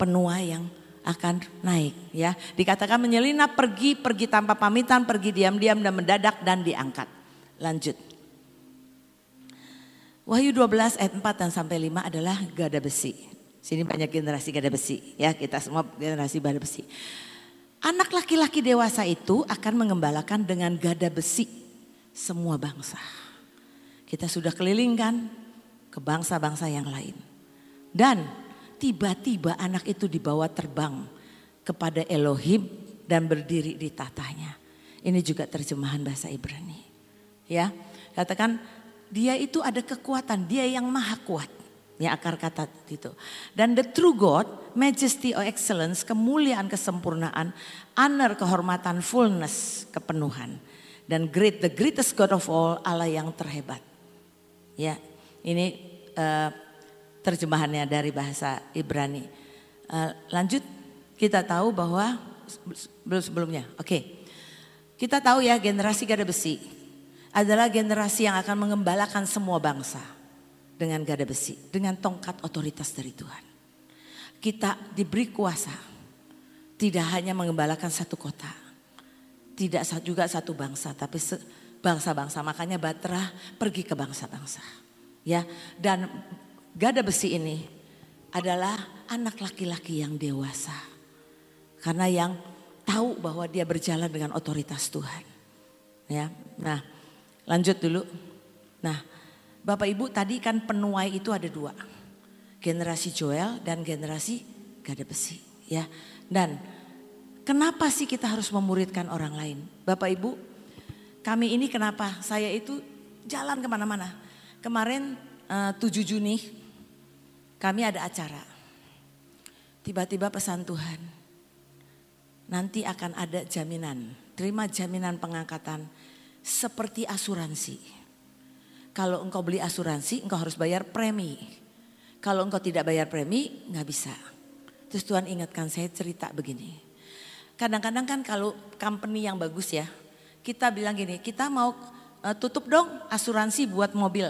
penuai yang akan naik ya. Dikatakan menyelinap pergi, pergi tanpa pamitan, pergi diam-diam dan mendadak dan diangkat. Lanjut. Wahyu 12 ayat 4 dan sampai 5 adalah gada besi. Sini banyak generasi gada besi ya, kita semua generasi gada besi. Anak laki-laki dewasa itu akan mengembalakan dengan gada besi semua bangsa. Kita sudah kelilingkan ke bangsa-bangsa yang lain. Dan tiba-tiba anak itu dibawa terbang kepada Elohim dan berdiri di tatanya. Ini juga terjemahan bahasa Ibrani. Ya, katakan dia itu ada kekuatan, dia yang maha kuat. Ya akar kata itu. Dan the true God, majesty or excellence, kemuliaan, kesempurnaan, honor, kehormatan, fullness, kepenuhan. Dan great, the greatest God of all, Allah yang terhebat. Ya, ini uh, terjemahannya dari bahasa Ibrani. Uh, lanjut, kita tahu bahwa belum sebelumnya, oke. Kita tahu ya generasi gada besi adalah generasi yang akan mengembalakan semua bangsa dengan gada besi, dengan tongkat otoritas dari Tuhan. Kita diberi kuasa tidak hanya mengembalakan satu kota, tidak juga satu bangsa, tapi bangsa-bangsa. Makanya Batra pergi ke bangsa-bangsa. Ya, dan gada besi ini adalah anak laki-laki yang dewasa. Karena yang tahu bahwa dia berjalan dengan otoritas Tuhan. Ya. Nah, Lanjut dulu. Nah, Bapak Ibu tadi kan penuai itu ada dua. Generasi Joel dan generasi Gada Besi. Ya. Dan kenapa sih kita harus memuridkan orang lain? Bapak Ibu, kami ini kenapa? Saya itu jalan ke mana-mana. Kemarin eh, 7 Juni kami ada acara. Tiba-tiba pesan Tuhan. Nanti akan ada jaminan. Terima jaminan pengangkatan seperti asuransi. Kalau engkau beli asuransi, engkau harus bayar premi. Kalau engkau tidak bayar premi, nggak bisa. Terus Tuhan ingatkan saya cerita begini. Kadang-kadang kan kalau company yang bagus ya, kita bilang gini, kita mau uh, tutup dong asuransi buat mobil.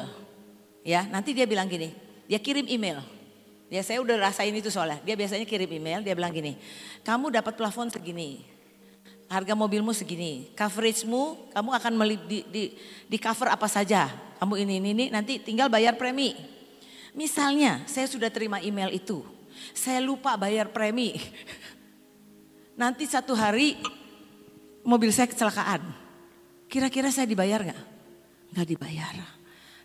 Ya, nanti dia bilang gini, dia kirim email. Ya saya udah rasain itu soalnya. Dia biasanya kirim email, dia bilang gini, kamu dapat plafon segini, harga mobilmu segini, coveragemu kamu akan di, di, di cover apa saja, kamu ini ini ini nanti tinggal bayar premi. Misalnya saya sudah terima email itu, saya lupa bayar premi. Nanti satu hari mobil saya kecelakaan, kira-kira saya dibayar nggak? Nggak dibayar.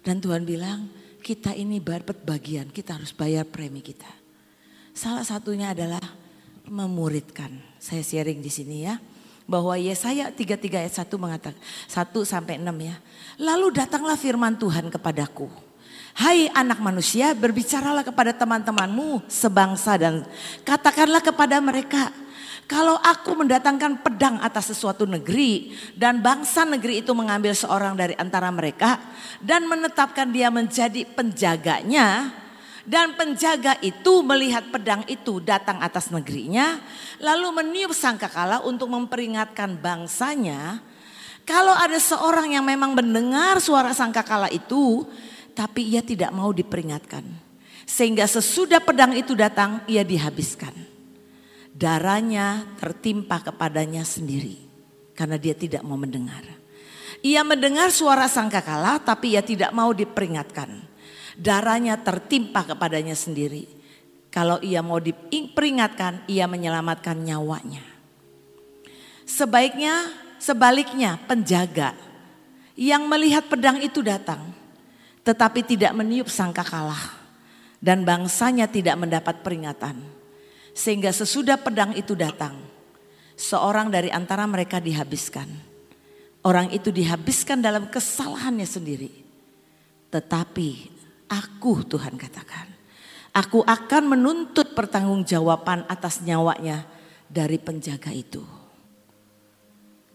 Dan Tuhan bilang kita ini dapat bagian, kita harus bayar premi kita. Salah satunya adalah memuridkan. Saya sharing di sini ya bahwa Yesaya 33 ayat 1 mengatakan 1 sampai 6 ya. Lalu datanglah firman Tuhan kepadaku. Hai anak manusia, berbicaralah kepada teman-temanmu sebangsa dan katakanlah kepada mereka, kalau aku mendatangkan pedang atas sesuatu negeri dan bangsa negeri itu mengambil seorang dari antara mereka dan menetapkan dia menjadi penjaganya, dan penjaga itu melihat pedang itu datang atas negerinya, lalu meniup sangkakala untuk memperingatkan bangsanya. Kalau ada seorang yang memang mendengar suara sangkakala itu, tapi ia tidak mau diperingatkan. Sehingga sesudah pedang itu datang, ia dihabiskan. Darahnya tertimpa kepadanya sendiri. Karena dia tidak mau mendengar. Ia mendengar suara sangkakala tapi ia tidak mau diperingatkan darahnya tertimpa kepadanya sendiri. Kalau ia mau diperingatkan, ia menyelamatkan nyawanya. Sebaiknya, sebaliknya penjaga yang melihat pedang itu datang, tetapi tidak meniup sangka kalah. Dan bangsanya tidak mendapat peringatan. Sehingga sesudah pedang itu datang, seorang dari antara mereka dihabiskan. Orang itu dihabiskan dalam kesalahannya sendiri. Tetapi Aku Tuhan katakan. Aku akan menuntut pertanggungjawaban atas nyawanya dari penjaga itu.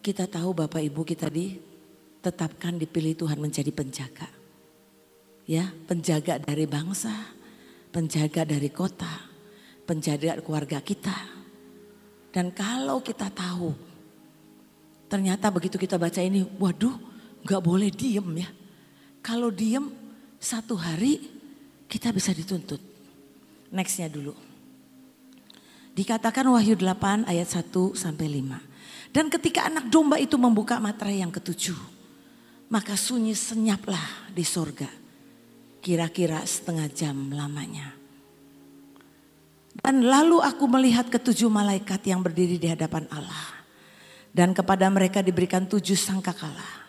Kita tahu Bapak Ibu kita ditetapkan dipilih Tuhan menjadi penjaga. Ya, penjaga dari bangsa, penjaga dari kota, penjaga keluarga kita. Dan kalau kita tahu, ternyata begitu kita baca ini, waduh gak boleh diem ya. Kalau diem satu hari kita bisa dituntut. Nextnya dulu. Dikatakan Wahyu 8 ayat 1 sampai 5. Dan ketika anak domba itu membuka materai yang ketujuh. Maka sunyi senyaplah di sorga. Kira-kira setengah jam lamanya. Dan lalu aku melihat ketujuh malaikat yang berdiri di hadapan Allah. Dan kepada mereka diberikan tujuh sangkakala.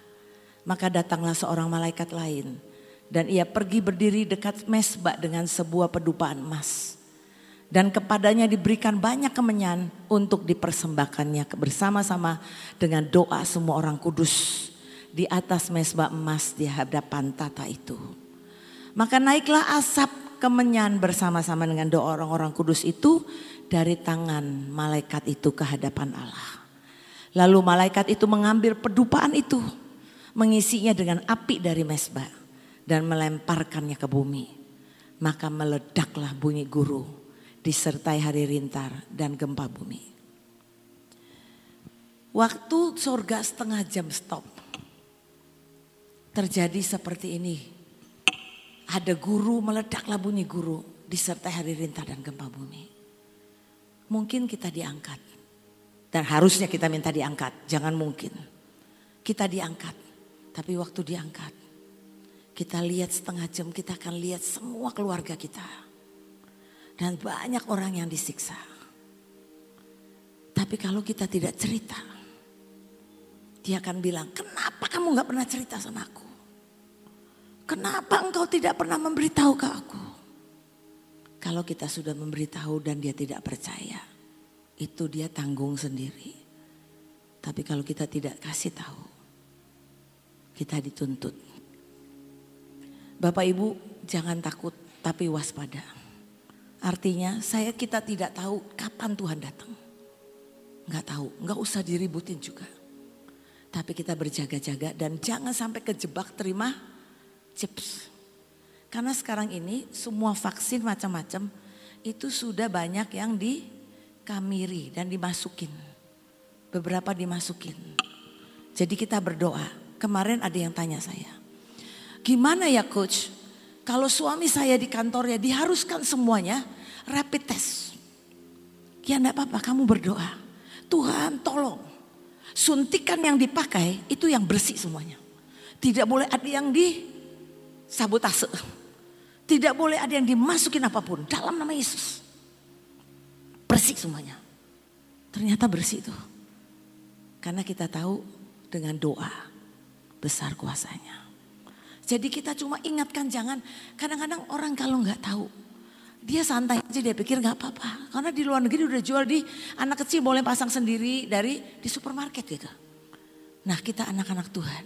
Maka datanglah seorang malaikat lain. Dan ia pergi berdiri dekat mesbah dengan sebuah pedupaan emas. Dan kepadanya diberikan banyak kemenyan untuk dipersembahkannya bersama-sama dengan doa semua orang kudus di atas mesbah emas di hadapan tata itu. Maka naiklah asap kemenyan bersama-sama dengan doa orang-orang kudus itu dari tangan malaikat itu ke hadapan Allah. Lalu malaikat itu mengambil pedupaan itu, mengisinya dengan api dari mesbah dan melemparkannya ke bumi. Maka meledaklah bunyi guru disertai hari rintar dan gempa bumi. Waktu surga setengah jam stop. Terjadi seperti ini ada guru meledaklah bunyi guru disertai hari rintah dan gempa bumi. Mungkin kita diangkat. Dan harusnya kita minta diangkat, jangan mungkin. Kita diangkat, tapi waktu diangkat, kita lihat setengah jam kita akan lihat semua keluarga kita. Dan banyak orang yang disiksa. Tapi kalau kita tidak cerita, dia akan bilang, kenapa kamu gak pernah cerita sama aku? Kenapa engkau tidak pernah memberitahu ke aku? Kalau kita sudah memberitahu dan dia tidak percaya, itu dia tanggung sendiri. Tapi kalau kita tidak kasih tahu, kita dituntut. Bapak Ibu jangan takut tapi waspada. Artinya saya kita tidak tahu kapan Tuhan datang. Enggak tahu, enggak usah diributin juga. Tapi kita berjaga-jaga dan jangan sampai kejebak terima chips. Karena sekarang ini semua vaksin macam-macam itu sudah banyak yang dikamiri dan dimasukin. Beberapa dimasukin. Jadi kita berdoa. Kemarin ada yang tanya saya. Gimana ya coach? Kalau suami saya di kantornya diharuskan semuanya rapid test. Ya enggak apa-apa kamu berdoa. Tuhan tolong. Suntikan yang dipakai itu yang bersih semuanya. Tidak boleh ada yang di sabotase. Tidak boleh ada yang dimasukin apa pun dalam nama Yesus. Bersih semuanya. Ternyata bersih itu. Karena kita tahu dengan doa besar kuasanya. Jadi kita cuma ingatkan jangan kadang-kadang orang kalau nggak tahu dia santai aja dia pikir nggak apa-apa karena di luar negeri udah jual di anak kecil boleh pasang sendiri dari di supermarket gitu. Nah kita anak-anak Tuhan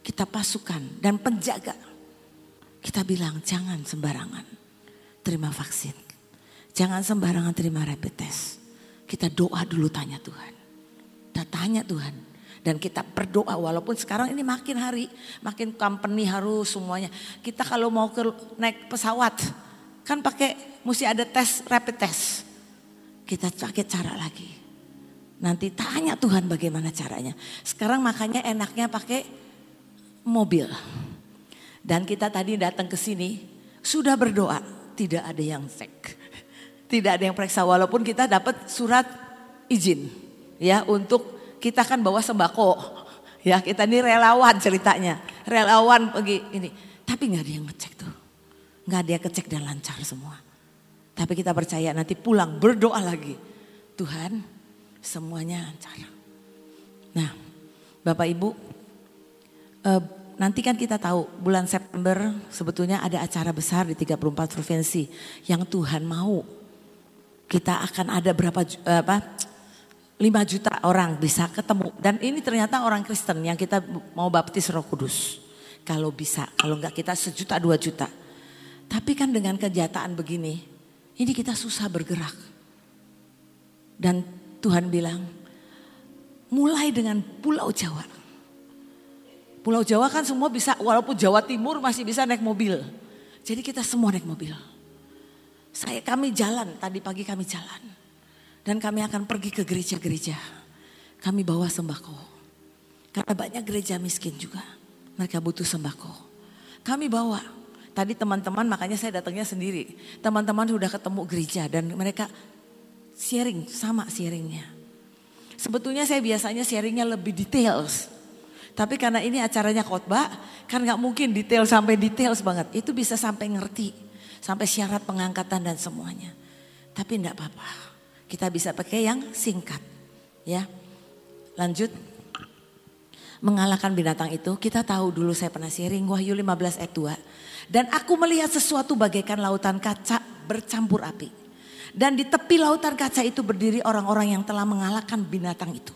kita pasukan dan penjaga kita bilang jangan sembarangan terima vaksin. Jangan sembarangan terima rapid test. Kita doa dulu tanya Tuhan. Kita tanya Tuhan. Dan kita berdoa walaupun sekarang ini makin hari makin company harus semuanya. Kita kalau mau ke naik pesawat kan pakai mesti ada tes rapid test. Kita pakai cara lagi. Nanti tanya Tuhan bagaimana caranya. Sekarang makanya enaknya pakai mobil. Dan kita tadi datang ke sini sudah berdoa, tidak ada yang cek. Tidak ada yang periksa walaupun kita dapat surat izin ya untuk kita kan bawa sembako. Ya, kita ini relawan ceritanya. Relawan pergi ini. Tapi nggak ada yang ngecek tuh. nggak ada yang kecek dan lancar semua. Tapi kita percaya nanti pulang berdoa lagi. Tuhan semuanya lancar. Nah Bapak Ibu eh, Nanti kan kita tahu bulan September sebetulnya ada acara besar di 34 provinsi yang Tuhan mau. Kita akan ada berapa eh, apa 5 juta orang bisa ketemu dan ini ternyata orang Kristen yang kita mau baptis Roh Kudus. Kalau bisa, kalau enggak kita sejuta dua juta. Tapi kan dengan kejataan begini, ini kita susah bergerak. Dan Tuhan bilang, mulai dengan Pulau Jawa Pulau Jawa kan semua bisa, walaupun Jawa Timur masih bisa naik mobil. Jadi kita semua naik mobil. Saya kami jalan, tadi pagi kami jalan. Dan kami akan pergi ke gereja-gereja. Kami bawa sembako. Karena banyak gereja miskin juga. Mereka butuh sembako. Kami bawa. Tadi teman-teman makanya saya datangnya sendiri. Teman-teman sudah ketemu gereja dan mereka sharing, sama sharingnya. Sebetulnya saya biasanya sharingnya lebih details Tapi karena ini acaranya khotbah, kan nggak mungkin detail sampai detail banget. Itu bisa sampai ngerti, sampai syarat pengangkatan dan semuanya. Tapi enggak apa-apa. Kita bisa pakai yang singkat. Ya. Lanjut. Mengalahkan binatang itu, kita tahu dulu saya pernah sharing Wahyu 15 ayat 2. Dan aku melihat sesuatu bagaikan lautan kaca bercampur api. Dan di tepi lautan kaca itu berdiri orang-orang yang telah mengalahkan binatang itu.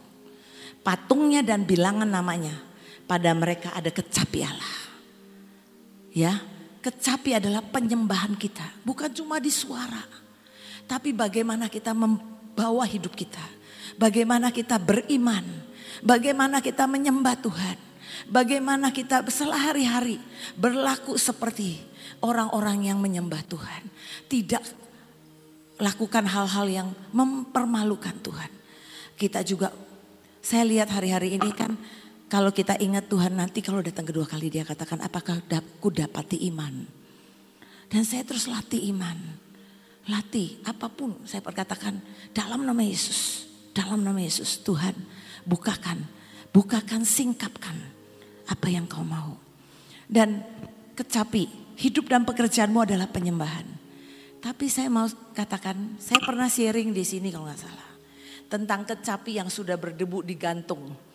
Patungnya dan bilangan namanya pada mereka ada kecapi Allah. Ya, kecapi adalah penyembahan kita, bukan cuma di suara. Tapi bagaimana kita membawa hidup kita. Bagaimana kita beriman. Bagaimana kita menyembah Tuhan. Bagaimana kita sehari-hari berlaku seperti orang-orang yang menyembah Tuhan. Tidak lakukan hal-hal yang mempermalukan Tuhan. Kita juga, saya lihat hari-hari ini kan kalau kita ingat Tuhan nanti kalau datang kedua kali dia katakan apakah aku dapati iman. Dan saya terus latih iman. Latih apa pun saya perkatakan dalam nama Yesus. Dalam nama Yesus Tuhan bukakan. Bukakan singkapkan apa yang kau mau. Dan kecapi hidup dan pekerjaanmu adalah penyembahan. Tapi saya mau katakan saya pernah sharing di sini kalau nggak salah. Tentang kecapi yang sudah berdebu di gantung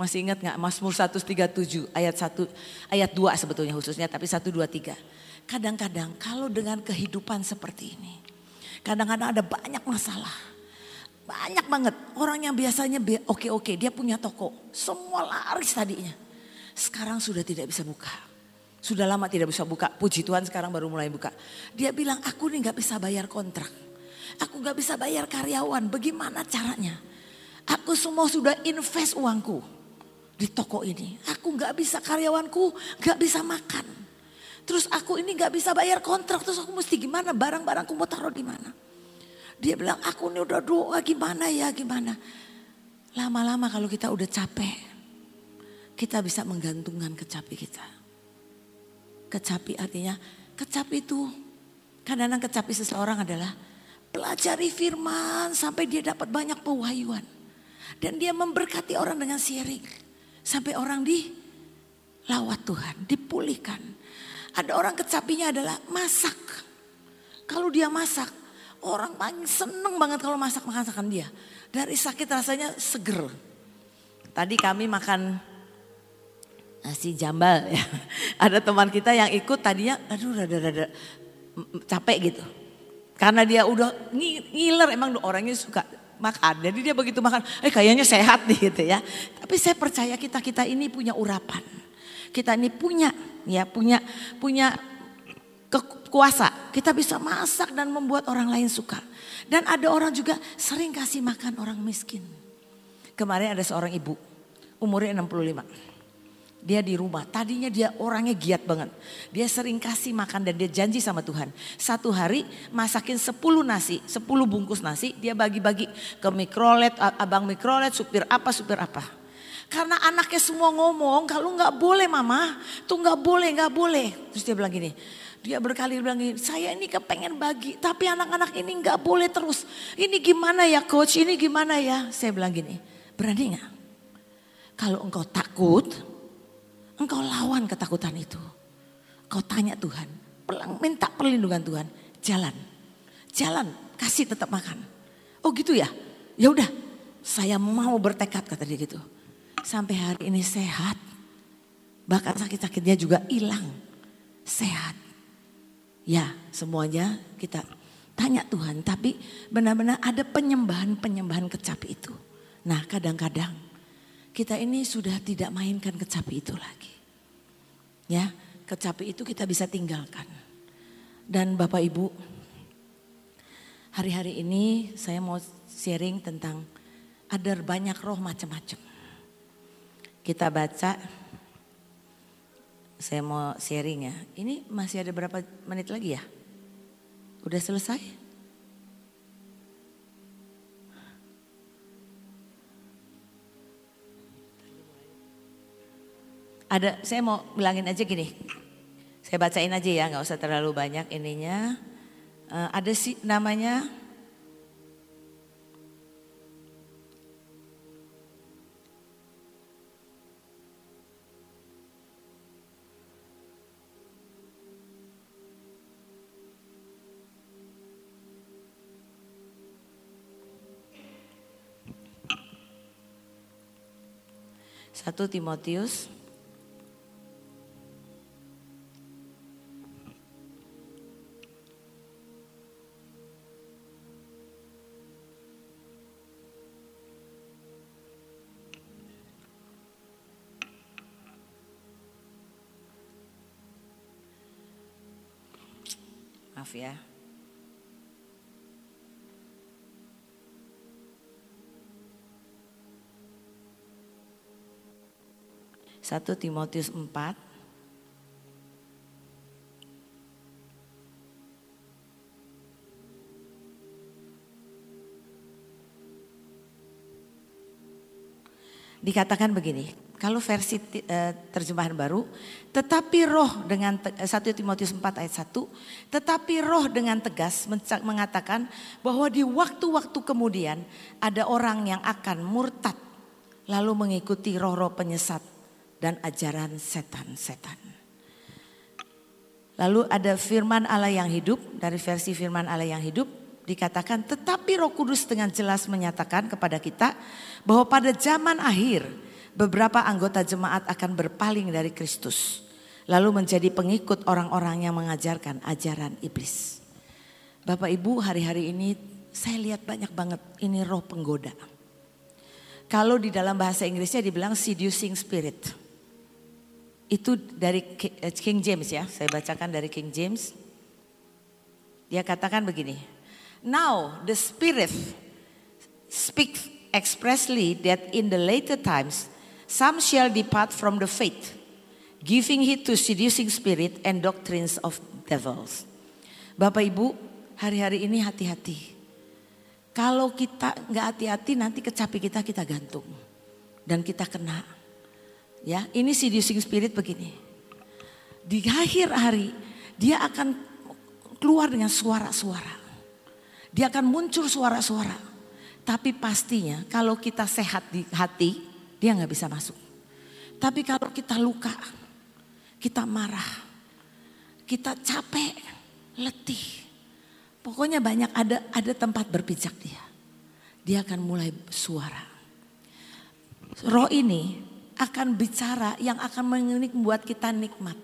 masih ingat nggak Mazmur 137 ayat 1 ayat 2 sebetulnya khususnya tapi 1 2 3. Kadang-kadang kalau dengan kehidupan seperti ini kadang-kadang ada banyak masalah. Banyak banget orang yang biasanya oke-oke dia punya toko, semua laris tadinya. Sekarang sudah tidak bisa buka. Sudah lama tidak bisa buka, puji Tuhan sekarang baru mulai buka. Dia bilang aku nih nggak bisa bayar kontrak. Aku nggak bisa bayar karyawan, bagaimana caranya? Aku semua sudah invest uangku di toko ini. Aku nggak bisa karyawanku nggak bisa makan. Terus aku ini nggak bisa bayar kontrak. Terus aku mesti gimana? Barang-barangku mau taruh di mana? Dia bilang aku ini udah doa gimana ya gimana. Lama-lama kalau kita udah capek. Kita bisa menggantungkan kecapi kita. Kecapi artinya kecapi itu kadang-kadang kecapi seseorang adalah pelajari firman sampai dia dapat banyak pewahyuan. Dan dia memberkati orang dengan sharing. Sampai orang di lawat Tuhan, dipulihkan. Ada orang kecapinya adalah masak. Kalau dia masak, orang paling seneng banget kalau masak masakan dia. Dari sakit rasanya seger. Tadi kami makan nasi jambal ya. Ada teman kita yang ikut tadinya aduh rada-rada capek gitu. Karena dia udah ngiler emang orangnya suka makan. Jadi dia begitu makan, eh kayaknya sehat nih gitu ya. Tapi saya percaya kita kita ini punya urapan. Kita ini punya ya punya punya kekuasa. Kita bisa masak dan membuat orang lain suka. Dan ada orang juga sering kasih makan orang miskin. Kemarin ada seorang ibu umurnya 65. Dia di rumah, tadinya dia orangnya giat banget. Dia sering kasih makan dan dia janji sama Tuhan. Satu hari masakin 10 nasi, 10 bungkus nasi. Dia bagi-bagi ke mikrolet, abang mikrolet, supir apa, supir apa. Karena anaknya semua ngomong, kalau nggak boleh mama, tuh nggak boleh, nggak boleh. Terus dia bilang gini, dia berkali bilang gini, saya ini kepengen bagi, tapi anak-anak ini nggak boleh terus. Ini gimana ya coach, ini gimana ya? Saya bilang gini, berani nggak? Kalau engkau takut, Engkau lawan ketakutan itu. Kau tanya Tuhan, minta perlindungan Tuhan, jalan. Jalan, kasih tetap makan. Oh gitu ya? Ya udah, saya mau bertekad kata dia gitu. Sampai hari ini sehat. Bahkan sakit-sakitnya juga hilang. Sehat. Ya, semuanya kita tanya Tuhan, tapi benar-benar ada penyembahan-penyembahan kecapi itu. Nah, kadang-kadang kita ini sudah tidak mainkan kecapi itu lagi. Ya, kecapi itu kita bisa tinggalkan. Dan Bapak Ibu, hari-hari ini saya mau sharing tentang ada banyak roh macam-macam. Kita baca, saya mau sharing ya. Ini masih ada berapa menit lagi ya? Udah selesai? Ada, saya mau bilangin aja gini. Saya bacain aja ya, nggak usah terlalu banyak ininya. Uh, ada sih namanya Satu Timotius 1 Timotius 4 dikatakan begini. Kalau versi eh, terjemahan baru, tetapi roh dengan 1 eh, Timotius 4 ayat 1, tetapi roh dengan tegas mengatakan bahwa di waktu-waktu kemudian ada orang yang akan murtad lalu mengikuti roh-roh penyesat dan ajaran setan-setan. Lalu ada firman Allah yang hidup dari versi firman Allah yang hidup dikatakan tetapi Roh Kudus dengan jelas menyatakan kepada kita bahwa pada zaman akhir beberapa anggota jemaat akan berpaling dari Kristus. Lalu menjadi pengikut orang-orang yang mengajarkan ajaran iblis. Bapak Ibu hari-hari ini saya lihat banyak banget ini roh penggoda. Kalau di dalam bahasa Inggrisnya dibilang seducing spirit. Itu dari eh, King James ya, saya bacakan dari King James. Dia katakan begini. Now the spirit speaks expressly that in the later times Some shall depart from the faith, giving heed to seducing spirit and doctrines of devils. Bapak Ibu, hari-hari ini hati-hati. Kalau kita nggak hati-hati nanti kecapi kita kita gantung dan kita kena. Ya, ini seducing spirit begini. Di akhir hari dia akan keluar dengan suara-suara. Dia akan muncul suara-suara. Tapi pastinya kalau kita sehat di hati, dia nggak bisa masuk. Tapi kalau kita luka, kita marah, kita capek, letih. Pokoknya banyak ada ada tempat berpijak dia. Dia akan mulai suara. Roh ini akan bicara yang akan membuat kita nikmat.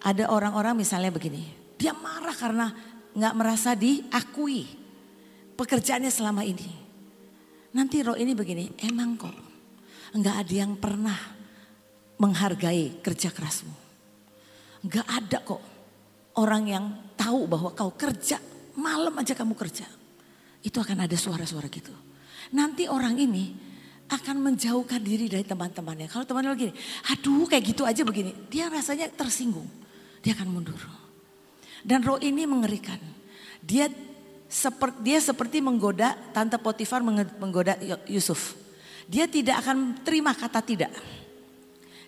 Ada orang-orang misalnya begini, dia marah karena nggak merasa diakui pekerjaannya selama ini. Nanti roh ini begini, emang kok enggak ada yang pernah menghargai kerja kerasmu. Enggak ada kok orang yang tahu bahwa kau kerja, malam aja kamu kerja. Itu akan ada suara-suara gitu. Nanti orang ini akan menjauhkan diri dari teman-temannya. Kalau teman lagi, aduh kayak gitu aja begini. Dia rasanya tersinggung. Dia akan mundur. Dan roh ini mengerikan. Dia seperti dia seperti menggoda tante Potifar menggoda Yusuf. Dia tidak akan terima kata tidak.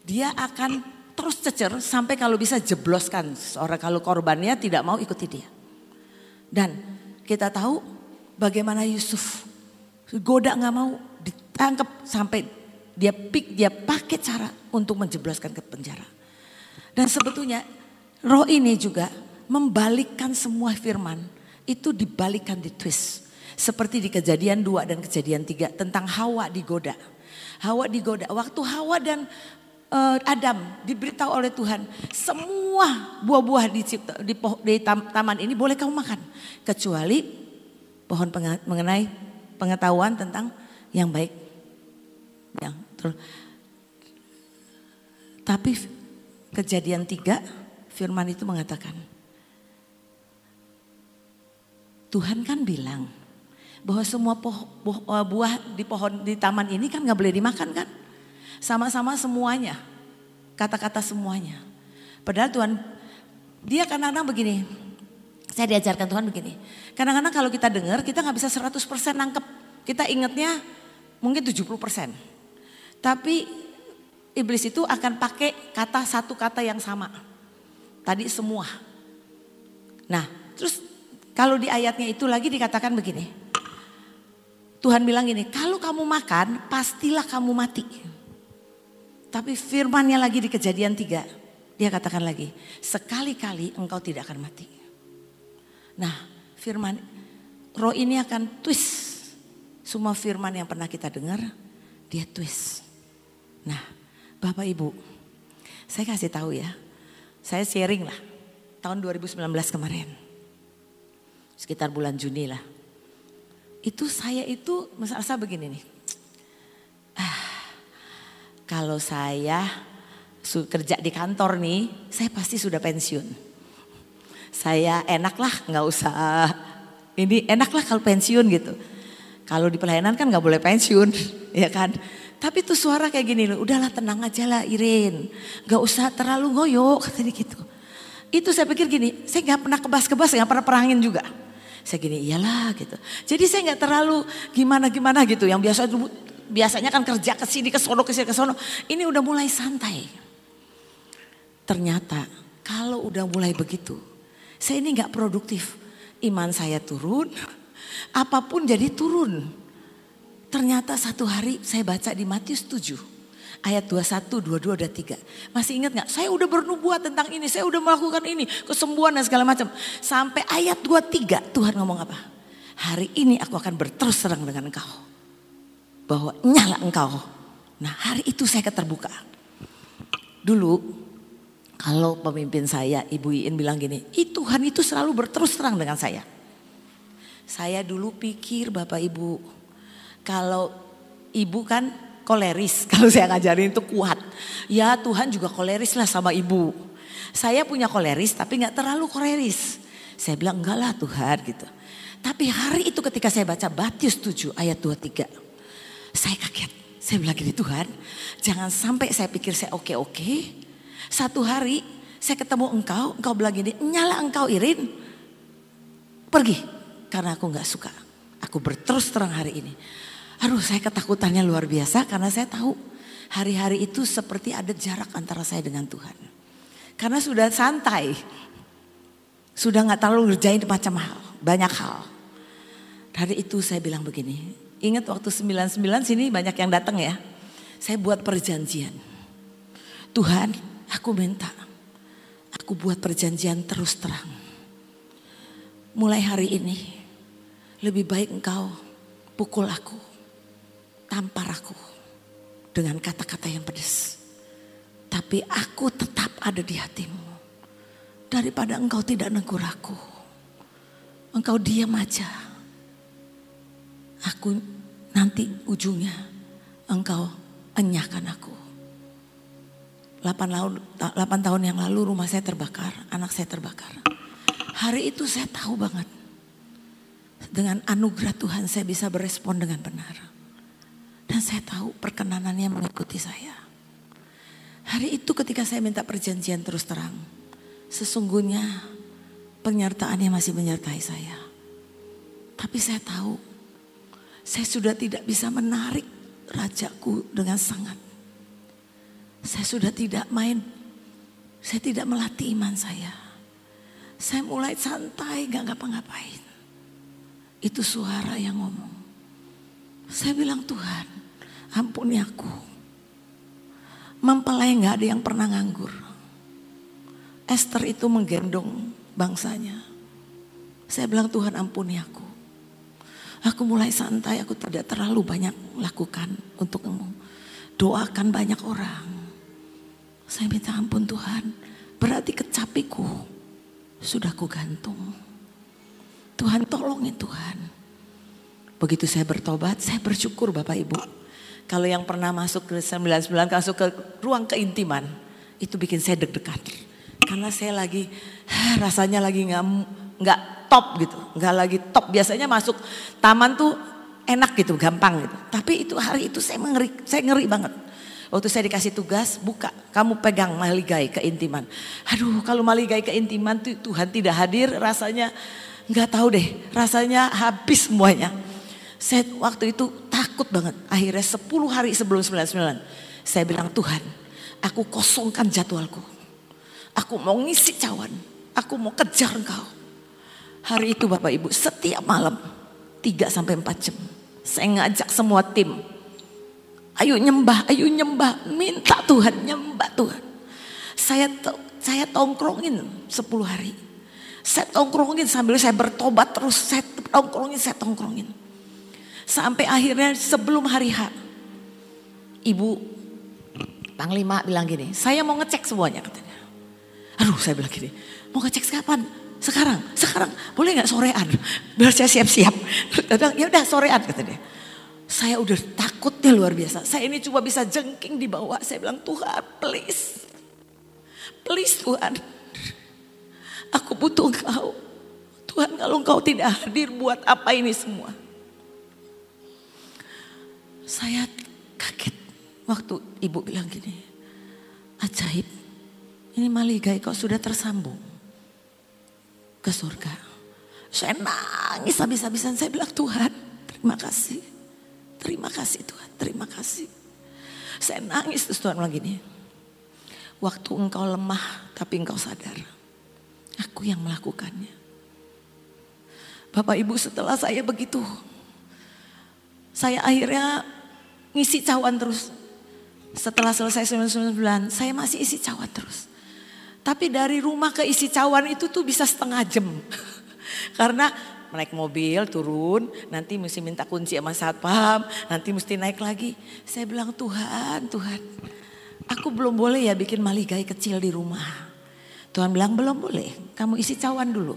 Dia akan terus cecer sampai kalau bisa jebloskan seorang kalau korbannya tidak mau ikuti dia. Dan kita tahu bagaimana Yusuf goda nggak mau ditangkap sampai dia pik dia pakai cara untuk menjebloskan ke penjara. Dan sebetulnya roh ini juga membalikkan semua firman itu dibalikan di twist. Seperti di kejadian dua dan kejadian tiga tentang Hawa digoda. Hawa digoda. Waktu Hawa dan uh, Adam diberitahu oleh Tuhan. Semua buah-buah di, di, di taman ini boleh kamu makan. Kecuali pohon mengenai pengetahuan tentang yang baik. Yang terus. Tapi kejadian tiga firman itu mengatakan Tuhan kan bilang bahwa semua poh, poh, eh, buah di pohon di taman ini kan nggak boleh dimakan kan? Sama-sama semuanya, kata-kata semuanya. Padahal Tuhan, dia kadang-kadang begini, saya diajarkan Tuhan begini. Kadang-kadang kalau kita dengar kita nggak bisa 100% nangkep. Kita ingatnya mungkin 70%. Tapi iblis itu akan pakai kata satu kata yang sama. Tadi semua. Nah, terus kalau di ayatnya itu lagi dikatakan begini. Tuhan bilang gini, kalau kamu makan pastilah kamu mati. Tapi firmannya lagi di kejadian tiga. Dia katakan lagi, sekali-kali engkau tidak akan mati. Nah firman, roh ini akan twist. Semua firman yang pernah kita dengar, dia twist. Nah, Bapak Ibu, saya kasih tahu ya. Saya sharing lah tahun 2019 kemarin. Sekitar bulan Juni lah. Itu saya itu masa begini nih. Ah, kalau saya kerja di kantor nih, saya pasti sudah pensiun. Saya enak lah nggak usah ini enak lah kalau pensiun gitu. Kalau di pelayanan kan nggak boleh pensiun, ya kan. Tapi tuh suara kayak gini loh, udahlah tenang aja lah Irin. Gak usah terlalu ngoyo, katanya gitu. Itu saya pikir gini, saya gak pernah kebas-kebas, gak pernah perangin juga. Saya gini, iyalah gitu. Jadi saya gak terlalu gimana-gimana gitu. Yang biasa biasanya kan kerja ke sini, ke sono, ke sini, ke sono. Ini udah mulai santai. Ternyata kalau udah mulai begitu, saya ini gak produktif. Iman saya turun, apa pun jadi turun. Ternyata satu hari saya baca di Matius 7 ayat 21, 22, dan 3. Masih ingat gak? Saya udah bernubuat tentang ini, saya udah melakukan ini, kesembuhan dan segala macam. Sampai ayat 23 Tuhan ngomong apa? Hari ini aku akan berterus terang dengan engkau. Bahwa nyala engkau. Nah hari itu saya keterbuka. Dulu kalau pemimpin saya Ibu Iin bilang gini, Tuhan itu selalu berterus terang dengan saya. Saya dulu pikir Bapak Ibu, kalau ibu kan koleris, kalau saya ngajarin itu kuat. Ya Tuhan juga koleris lah sama ibu. Saya punya koleris tapi nggak terlalu koleris. Saya bilang enggak lah Tuhan gitu. Tapi hari itu ketika saya baca Matius 7 ayat 23. Saya kaget. Saya bilang gini Tuhan jangan sampai saya pikir saya oke-oke. Satu hari saya ketemu engkau, engkau bilang gini nyala engkau Irin. Pergi karena aku nggak suka. Aku berterus terang hari ini. Aduh saya ketakutannya luar biasa karena saya tahu hari-hari itu seperti ada jarak antara saya dengan Tuhan. Karena sudah santai. Sudah nggak terlalu ngerjain macam hal, banyak hal. Dari itu saya bilang begini, ingat waktu 99 sini banyak yang datang ya. Saya buat perjanjian. Tuhan aku minta, aku buat perjanjian terus terang. Mulai hari ini lebih baik engkau pukul aku tampar aku dengan kata-kata yang pedas. Tapi aku tetap ada di hatimu. Daripada engkau tidak negur aku. Engkau diam aja. Aku nanti ujungnya engkau enyahkan aku. 8 tahun, 8 tahun yang lalu rumah saya terbakar, anak saya terbakar. Hari itu saya tahu banget. Dengan anugerah Tuhan saya bisa berespon dengan benar. Dan saya tahu perkenanannya mengikuti saya. Hari itu ketika saya minta perjanjian terus terang. Sesungguhnya penyertaannya masih menyertai saya. Tapi saya tahu saya sudah tidak bisa menarik rajaku dengan sangat. Saya sudah tidak main, saya tidak melatih iman saya. Saya mulai santai, gak ngapa-ngapain. Itu suara yang ngomong. Saya bilang Tuhan, ampuni aku. Mempelai nggak ada yang pernah nganggur. Esther itu menggendong bangsanya. Saya bilang Tuhan ampuni aku. Aku mulai santai, aku tidak terlalu banyak lakukan untuk doakan banyak orang. Saya minta ampun Tuhan, berarti kecapiku sudah ku gantung. Tuhan tolongin Tuhan. Begitu saya bertobat, saya bersyukur Bapak Ibu. Kalau yang pernah masuk ke 99 masuk ke ruang keintiman, itu bikin saya deg-degan. Karena saya lagi rasanya lagi nggak nggak top gitu, nggak lagi top. Biasanya masuk taman tuh enak gitu, gampang gitu. Tapi itu hari itu saya ngeri, saya ngeri banget. Waktu saya dikasih tugas, buka, kamu pegang maligai keintiman. Aduh, kalau maligai keintiman tuh Tuhan tidak hadir, rasanya nggak tahu deh, rasanya habis semuanya. Saya waktu itu takut banget. Akhirnya 10 hari sebelum 99. Saya bilang Tuhan aku kosongkan jadwalku. Aku mau ngisi cawan. Aku mau kejar engkau. Hari itu Bapak Ibu setiap malam 3 sampai 4 jam. Saya ngajak semua tim. Ayo nyembah, ayo nyembah. Minta Tuhan, nyembah Tuhan. Saya saya tongkrongin 10 hari. Saya tongkrongin sambil saya bertobat terus. Saya tongkrongin, saya tongkrongin. Sampai akhirnya sebelum hari H. Ibu Panglima bilang gini, saya mau ngecek semuanya katanya. Aduh saya bilang gini, mau ngecek kapan? Sekarang, sekarang boleh nggak sorean? Biar saya siap-siap. ya udah sorean kata dia. Saya udah takutnya luar biasa. Saya ini cuma bisa jengking di bawah. Saya bilang Tuhan please. Please Tuhan. Aku butuh engkau. Tuhan kalau engkau tidak hadir buat apa ini semua. Saya kaget waktu ibu bilang gini. Ajaib. Ini maligai kok sudah tersambung ke surga. Saya nangis habis-habisan. Saya bilang Tuhan terima kasih. Terima kasih Tuhan, terima kasih. Saya nangis terus Tuhan bilang gini. Waktu engkau lemah tapi engkau sadar. Aku yang melakukannya. Bapak Ibu setelah saya begitu. Saya akhirnya ngisi cawan terus. Setelah selesai 99 bulan saya masih isi cawan terus. Tapi dari rumah ke isi cawan itu tuh bisa setengah jam. Karena naik mobil turun, nanti mesti minta kunci sama satpam, nanti mesti naik lagi. Saya bilang Tuhan, Tuhan, aku belum boleh ya bikin maligai kecil di rumah. Tuhan bilang belum boleh, kamu isi cawan dulu.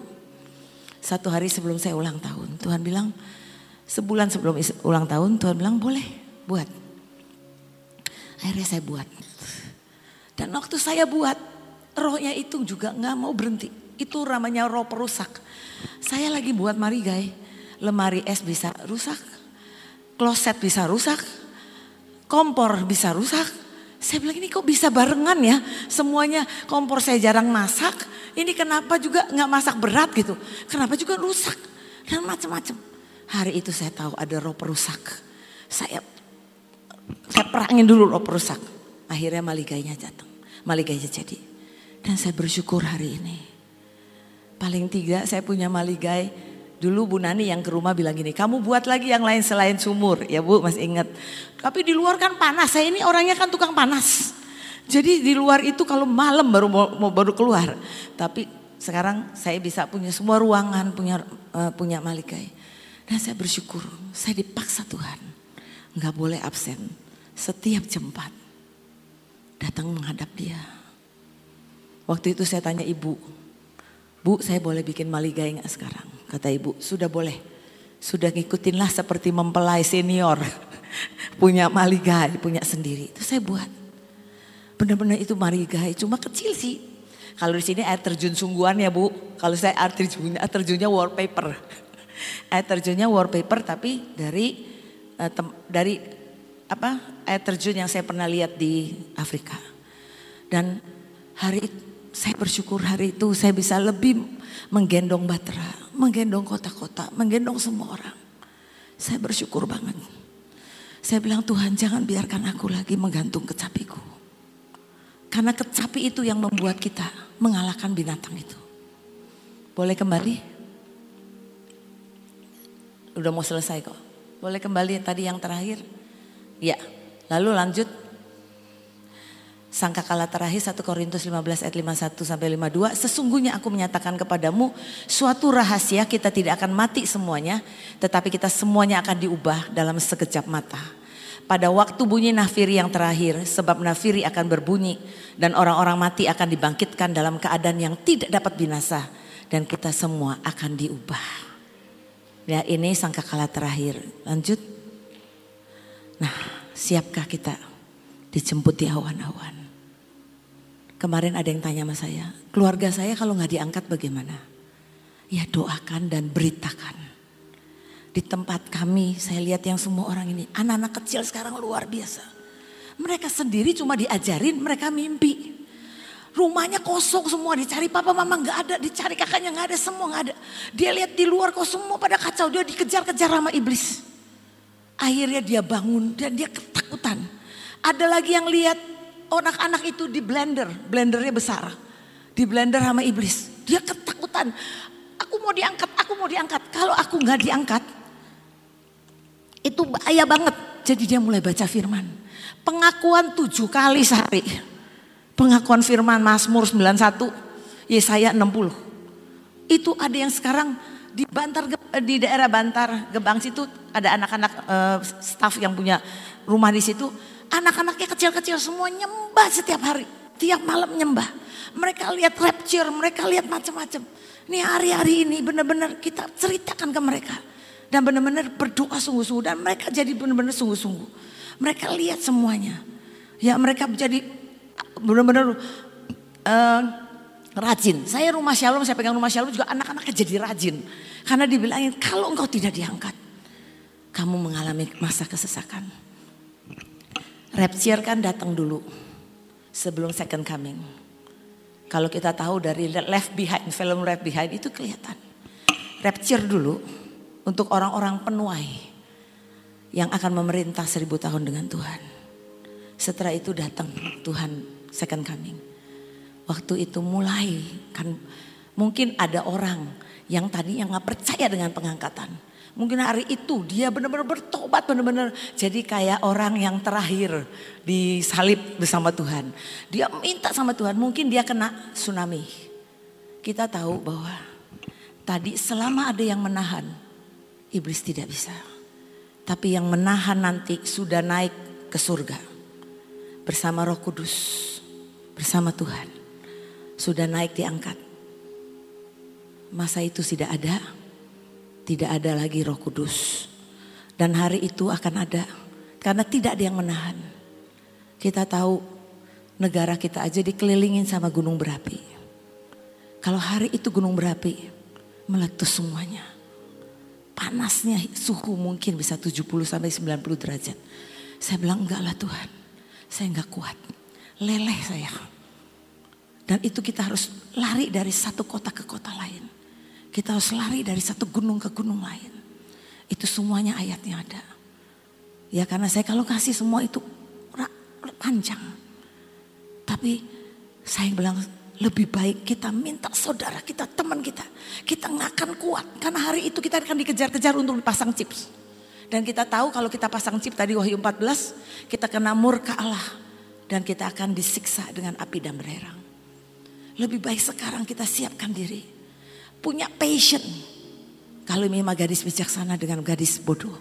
Satu hari sebelum saya ulang tahun, Tuhan bilang sebulan sebelum ulang tahun, Tuhan bilang boleh buat. Akhirnya saya buat. Dan waktu saya buat, rohnya itu juga nggak mau berhenti. Itu namanya roh perusak. Saya lagi buat marigai, lemari es bisa rusak, kloset bisa rusak, kompor bisa rusak. Saya bilang ini kok bisa barengan ya semuanya kompor saya jarang masak. Ini kenapa juga nggak masak berat gitu. Kenapa juga rusak dan macam-macam. Hari itu saya tahu ada roh perusak. Saya saya perangin dulu roh perusak. Akhirnya maligainya datang. Maligainya jadi. Dan saya bersyukur hari ini. Paling tiga saya punya maligai. Dulu Bu Nani yang ke rumah bilang gini, kamu buat lagi yang lain selain sumur. Ya Bu masih ingat. Tapi di luar kan panas, saya ini orangnya kan tukang panas. Jadi di luar itu kalau malam baru mau, mau baru keluar. Tapi sekarang saya bisa punya semua ruangan, punya uh, punya maligai. Dan saya bersyukur, saya dipaksa Tuhan. Nggak boleh absen. Setiap jam 4 datang menghadap dia. Waktu itu saya tanya ibu, Bu saya boleh bikin maligai nggak sekarang? Kata ibu, sudah boleh. Sudah ngikutinlah seperti mempelai senior. punya maligai, punya sendiri. Itu saya buat. Benar-benar itu maligai, cuma kecil sih. Kalau di sini air terjun sungguhan ya bu. Kalau saya air terjunnya, air terjunnya wallpaper. air terjunnya wallpaper tapi dari tem, dari apa air terjun yang saya pernah lihat di Afrika. Dan hari saya bersyukur hari itu saya bisa lebih menggendong Batra, menggendong kota-kota, menggendong semua orang. Saya bersyukur banget. Saya bilang Tuhan jangan biarkan aku lagi menggantung kecapiku. Karena kecapi itu yang membuat kita mengalahkan binatang itu. Boleh kembali? Udah mau selesai kok. Boleh kembali tadi yang terakhir? Ya, lalu lanjut Sangka kala terakhir 1 Korintus 15 ayat 51 sampai 52. Sesungguhnya aku menyatakan kepadamu suatu rahasia kita tidak akan mati semuanya. Tetapi kita semuanya akan diubah dalam sekejap mata. Pada waktu bunyi nafiri yang terakhir sebab nafiri akan berbunyi. Dan orang-orang mati akan dibangkitkan dalam keadaan yang tidak dapat binasa. Dan kita semua akan diubah. Ya ini sangka kala terakhir. Lanjut. Nah siapkah kita dijemput di awan-awan? Kemarin ada yang tanya sama saya, keluarga saya kalau nggak diangkat bagaimana? Ya doakan dan beritakan. Di tempat kami saya lihat yang semua orang ini, anak-anak kecil sekarang luar biasa. Mereka sendiri cuma diajarin, mereka mimpi. Rumahnya kosong semua, dicari papa mama nggak ada, dicari kakaknya nggak ada, semua nggak ada. Dia lihat di luar kok semua pada kacau, dia dikejar-kejar sama iblis. Akhirnya dia bangun dan dia ketakutan. Ada lagi yang lihat anak-anak itu di blender, blendernya besar. Di blender sama iblis. Dia ketakutan. Aku mau diangkat, aku mau diangkat. Kalau aku nggak diangkat, itu bahaya banget. Jadi dia mulai baca firman. Pengakuan tujuh kali sehari. Pengakuan firman Mazmur 91, Yesaya 60. Itu ada yang sekarang di Bantar di daerah Bantar Gebang situ ada anak-anak uh, staff yang punya rumah di situ Anak-anaknya kecil-kecil semua nyembah setiap hari. Tiap malam nyembah. Mereka lihat rapture, mereka lihat macam-macam. Ini hari-hari ini benar-benar kita ceritakan ke mereka. Dan benar-benar berdoa sungguh-sungguh. Dan mereka jadi benar-benar sungguh-sungguh. Mereka lihat semuanya. Ya mereka jadi benar-benar uh, rajin. Saya rumah Shalom, saya pegang rumah Shalom juga anak-anaknya jadi rajin. Karena dibilangin kalau engkau tidak diangkat. Kamu mengalami masa kesesakan. Rapture kan datang dulu. Sebelum second coming. Kalau kita tahu dari Left Behind, film Left Behind itu kelihatan. Rapture dulu untuk orang-orang penuai yang akan memerintah seribu tahun dengan Tuhan. Setelah itu datang Tuhan second coming. Waktu itu mulai kan mungkin ada orang yang tadi yang nggak percaya dengan pengangkatan Mungkin hari itu dia benar-benar bertobat, benar-benar jadi kayak orang yang terakhir disalib bersama Tuhan. Dia minta sama Tuhan, mungkin dia kena tsunami. Kita tahu bahwa tadi selama ada yang menahan, iblis tidak bisa. Tapi yang menahan nanti sudah naik ke surga bersama Roh Kudus, bersama Tuhan. Sudah naik diangkat. Masa itu tidak ada, tidak ada lagi roh kudus. Dan hari itu akan ada. Karena tidak ada yang menahan. Kita tahu negara kita aja dikelilingin sama gunung berapi. Kalau hari itu gunung berapi meletus semuanya. Panasnya suhu mungkin bisa 70 sampai 90 derajat. Saya bilang enggak lah Tuhan. Saya enggak kuat. Leleh saya. Dan itu kita harus lari dari satu kota ke kota lain. Kita harus lari dari satu gunung ke gunung lain. Itu semuanya ayatnya ada. Ya karena saya kalau kasih semua itu panjang. Tapi saya bilang lebih baik kita minta saudara kita, teman kita. Kita nggak akan kuat. Karena hari itu kita akan dikejar-kejar untuk dipasang chips. Dan kita tahu kalau kita pasang chip tadi Wahyu 14, kita kena murka Allah. Dan kita akan disiksa dengan api dan belerang. Lebih baik sekarang kita siapkan diri punya passion. Kalau memang gadis bijaksana dengan gadis bodoh.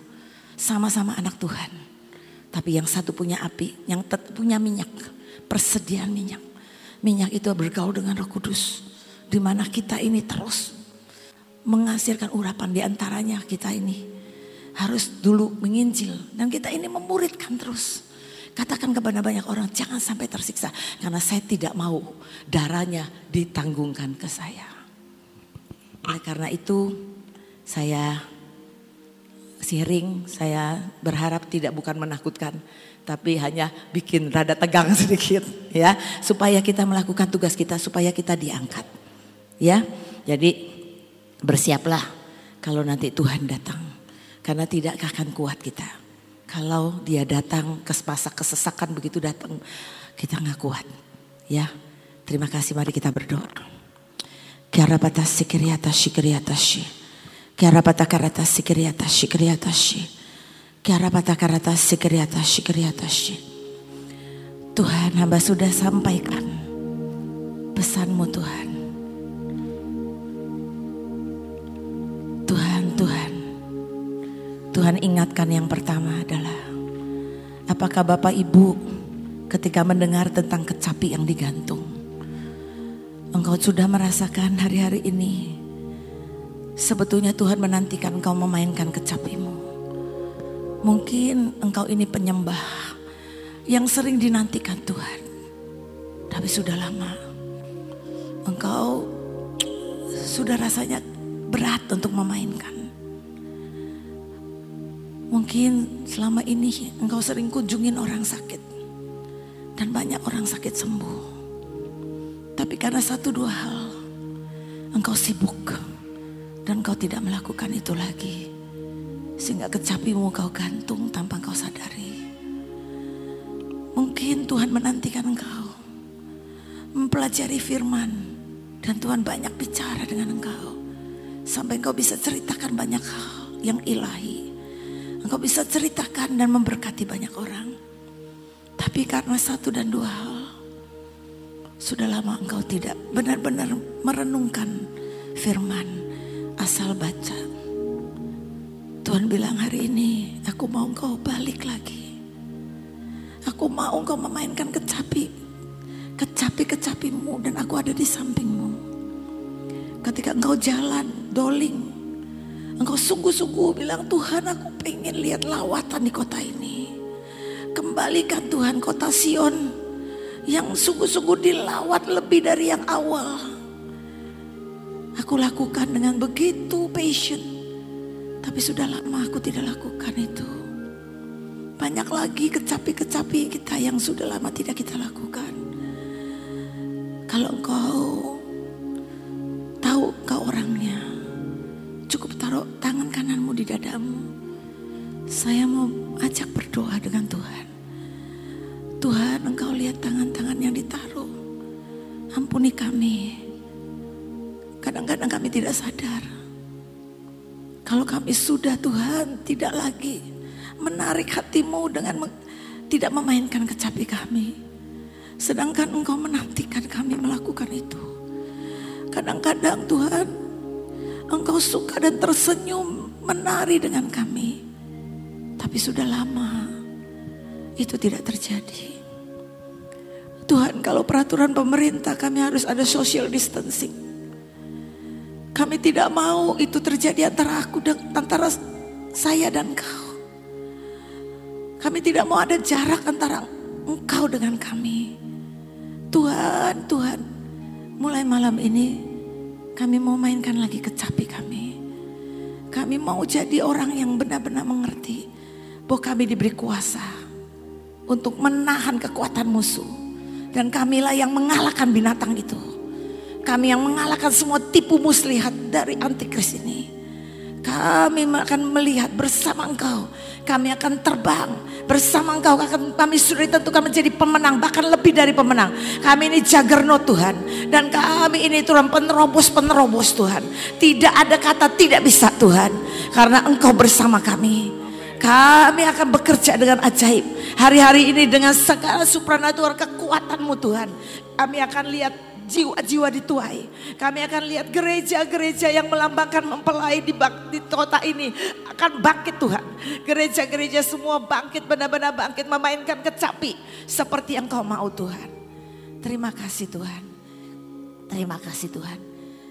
Sama-sama anak Tuhan. Tapi yang satu punya api, yang punya minyak. Persediaan minyak. Minyak itu bergaul dengan roh kudus. Di mana kita ini terus menghasilkan urapan di antaranya kita ini. Harus dulu menginjil. Dan kita ini memuridkan terus. Katakan kepada banyak orang jangan sampai tersiksa. Karena saya tidak mau darahnya ditanggungkan ke saya. Oleh karena itu saya sharing, saya berharap tidak bukan menakutkan, tapi hanya bikin rada tegang sedikit ya, supaya kita melakukan tugas kita, supaya kita diangkat. Ya, jadi bersiaplah kalau nanti Tuhan datang, karena tidak akan kuat kita. Kalau dia datang ke kesesakan begitu datang, kita nggak kuat. Ya, terima kasih. Mari kita berdoa. Kiarapata sikiriata shikiriatashi. Kiarapata karata sikiriata shikiriatashi. Kiarapata karata sikiriata shikiriatashi. Tuhan hamba sudah sampaikan pesanmu Tuhan. Tuhan, Tuhan. Tuhan ingatkan yang pertama adalah apakah Bapak Ibu ketika mendengar tentang kecapi yang digantung Engkau sudah merasakan hari-hari ini. Sebetulnya Tuhan menantikan engkau memainkan kecapimu. Mungkin engkau ini penyembah yang sering dinantikan Tuhan. Tapi sudah lama. Engkau sudah rasanya berat untuk memainkan. Mungkin selama ini engkau sering kunjungin orang sakit. Dan banyak orang sakit sembuh. Tapi karena satu dua hal, engkau sibuk dan engkau tidak melakukan itu lagi. Sehingga kecapimu kau gantung tanpa engkau sadari. Mungkin Tuhan menantikan engkau mempelajari firman dan Tuhan banyak bicara dengan engkau. Sampai engkau bisa ceritakan banyak hal yang ilahi. Engkau bisa ceritakan dan memberkati banyak orang. Tapi karena satu dan dua hal, sudah lama engkau tidak benar-benar merenungkan firman asal baca. Tuhan bilang hari ini aku mau engkau balik lagi. Aku mau engkau memainkan kecapi. Kecapi-kecapimu dan aku ada di sampingmu. Ketika engkau jalan, doling. Engkau sungguh-sungguh bilang Tuhan aku pengen lihat lawatan di kota ini. Kembalikan Tuhan kota Sion yang sungguh-sungguh dilawat lebih dari yang awal. Aku lakukan dengan begitu passion. Tapi sudah lama aku tidak lakukan itu. Banyak lagi kecapi-kecapi kita yang sudah lama tidak kita lakukan. Kalau engkau tahu kau orangnya, cukup taruh tangan kananmu di dadamu. Saya mau ajak berdoa dengan Tuhan. Tuhan engkau lihat tangan-tangan yang ditaruh. Ampuni kami. Kadang-kadang kami tidak sadar. Kalau kami sudah Tuhan tidak lagi menarik hatimu dengan tidak memainkan kecapi kami. Sedangkan engkau menantikan kami melakukan itu. Kadang-kadang Tuhan, engkau suka dan tersenyum menari dengan kami. Tapi sudah lama itu tidak terjadi. Tuhan kalau peraturan pemerintah kami harus ada social distancing. Kami tidak mau itu terjadi antara aku dan antara saya dan kau. Kami tidak mau ada jarak antara engkau dengan kami. Tuhan, Tuhan, mulai malam ini kami mau mainkan lagi kecapi kami. Kami mau jadi orang yang benar-benar mengerti bahwa kami diberi kuasa untuk menahan kekuatan musuh. Dan kamilah yang mengalahkan binatang itu. Kami yang mengalahkan semua tipu muslihat dari antikris ini. Kami akan melihat bersama engkau. Kami akan terbang bersama engkau. Kami sudah ditentukan menjadi pemenang. Bahkan lebih dari pemenang. Kami ini jagerno Tuhan. Dan kami ini Tuhan penerobos-penerobos Tuhan. Tidak ada kata tidak bisa Tuhan. Karena engkau bersama kami. Kami akan bekerja dengan ajaib. Hari-hari ini dengan segala supranatural kekuatanmu Tuhan. Kami akan lihat jiwa-jiwa dituai. Kami akan lihat gereja-gereja yang melambangkan mempelai di, di kota ini akan bangkit Tuhan. Gereja-gereja semua bangkit benar-benar bangkit memainkan kecapi seperti yang kau mau Tuhan. Terima kasih Tuhan. Terima kasih Tuhan.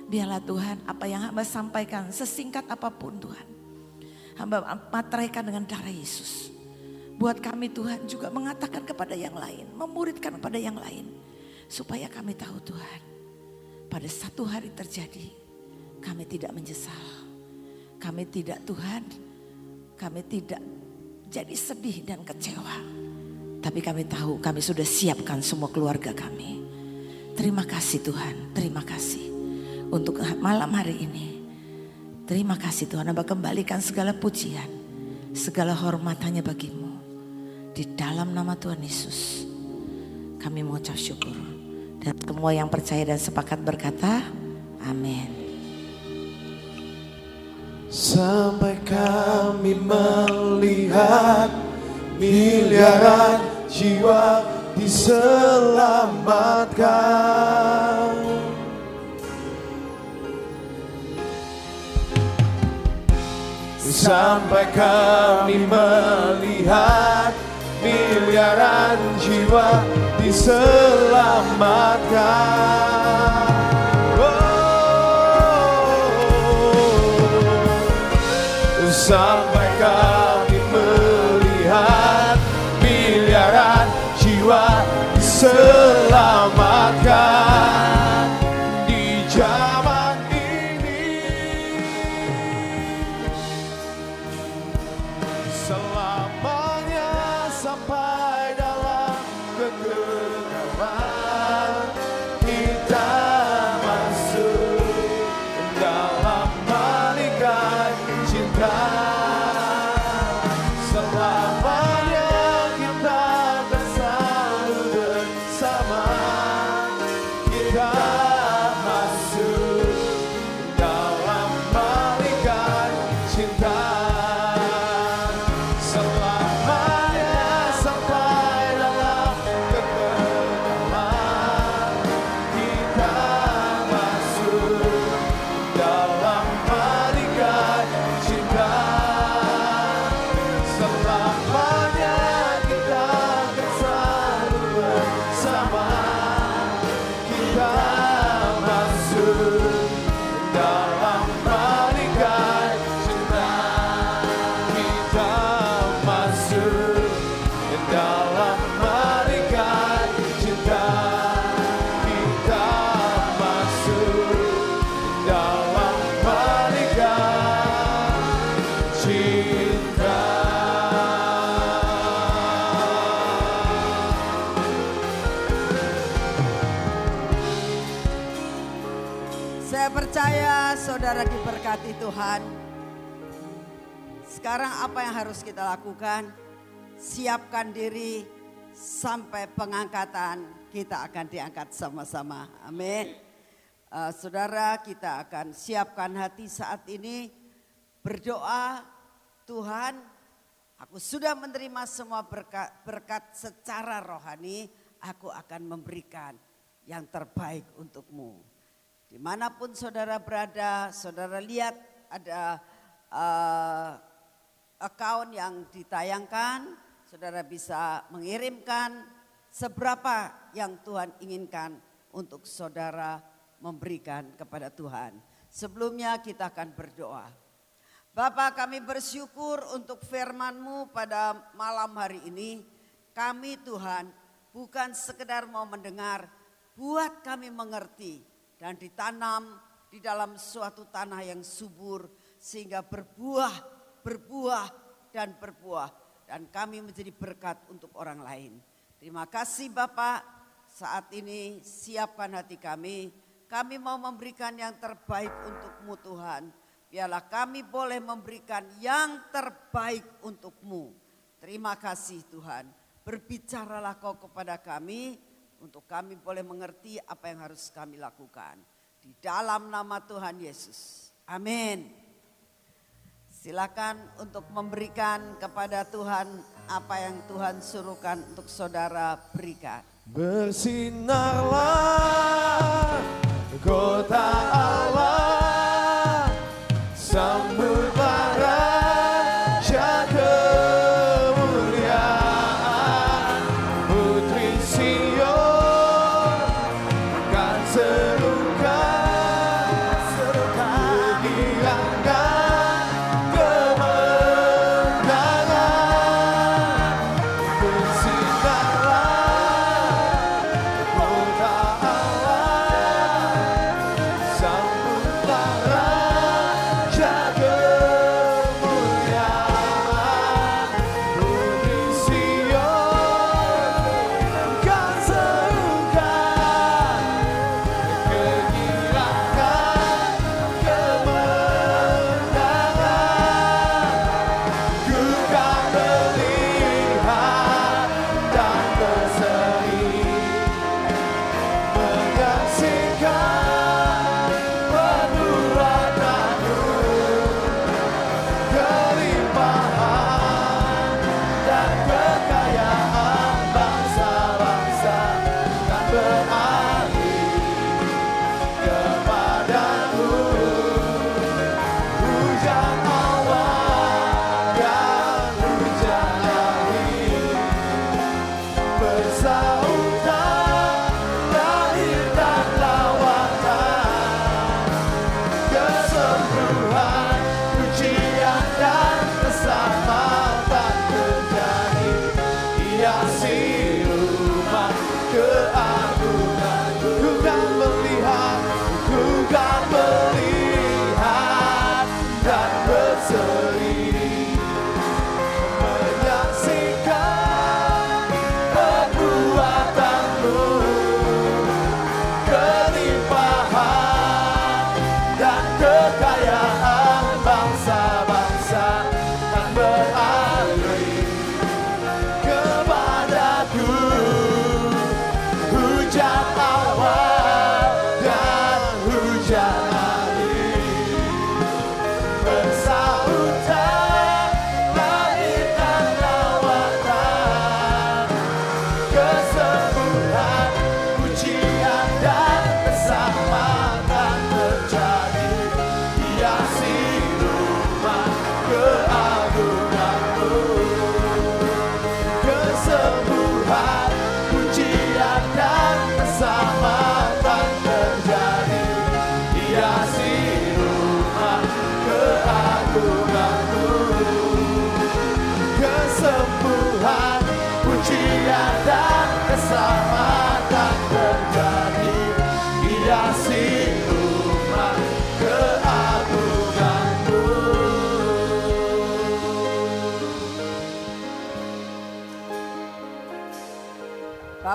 Biarlah Tuhan apa yang hamba sampaikan sesingkat apa pun Tuhan. Hamba materaikan dengan darah Yesus. Buat kami Tuhan juga mengatakan kepada yang lain, memuridkan kepada yang lain Supaya kami tahu Tuhan, pada satu hari terjadi, kami tidak menyesal. Kami tidak Tuhan, kami tidak jadi sedih dan kecewa. Tapi kami tahu kami sudah siapkan semua keluarga kami. Terima kasih Tuhan, terima kasih untuk malam hari ini. Terima kasih Tuhan, Abah kembalikan segala pujian, segala hormat hanya bagimu. Di dalam nama Tuhan Yesus, kami mengucap syukur. Dan semua yang percaya dan sepakat berkata, amin. Sampai kami melihat miliaran jiwa diselamatkan. Sampai kami melihat miliaran jiwa diselamatkan. Oh, sampai kami melihat miliaran jiwa diselamatkan apa yang harus kita lakukan? Siapkan diri sampai pengangkatan kita akan diangkat sama-sama. Amin. Uh, saudara kita akan siapkan hati saat ini berdoa Tuhan aku sudah menerima semua berkat, berkat secara rohani aku akan memberikan yang terbaik untukmu. Di mana pun saudara berada, saudara lihat ada uh, account yang ditayangkan, saudara bisa mengirimkan seberapa yang Tuhan inginkan untuk saudara memberikan kepada Tuhan. Sebelumnya kita akan berdoa. Bapak kami bersyukur untuk firman-Mu pada malam hari ini. Kami Tuhan bukan sekedar mau mendengar, buat kami mengerti dan ditanam di dalam suatu tanah yang subur sehingga berbuah, berbuah dan berbuah dan kami menjadi berkat untuk orang lain. Terima kasih Bapak, saat ini siapkan hati kami. Kami mau memberikan yang terbaik untukmu Tuhan. Biarlah kami boleh memberikan yang terbaik untukmu. Terima kasih Tuhan. Berbicaralah kau kepada kami untuk kami boleh mengerti apa yang harus kami lakukan. Di dalam nama Tuhan Yesus. Amin. Silakan untuk memberikan kepada Tuhan apa yang Tuhan suruhkan untuk saudara berikan. Bersinarlah kota Allah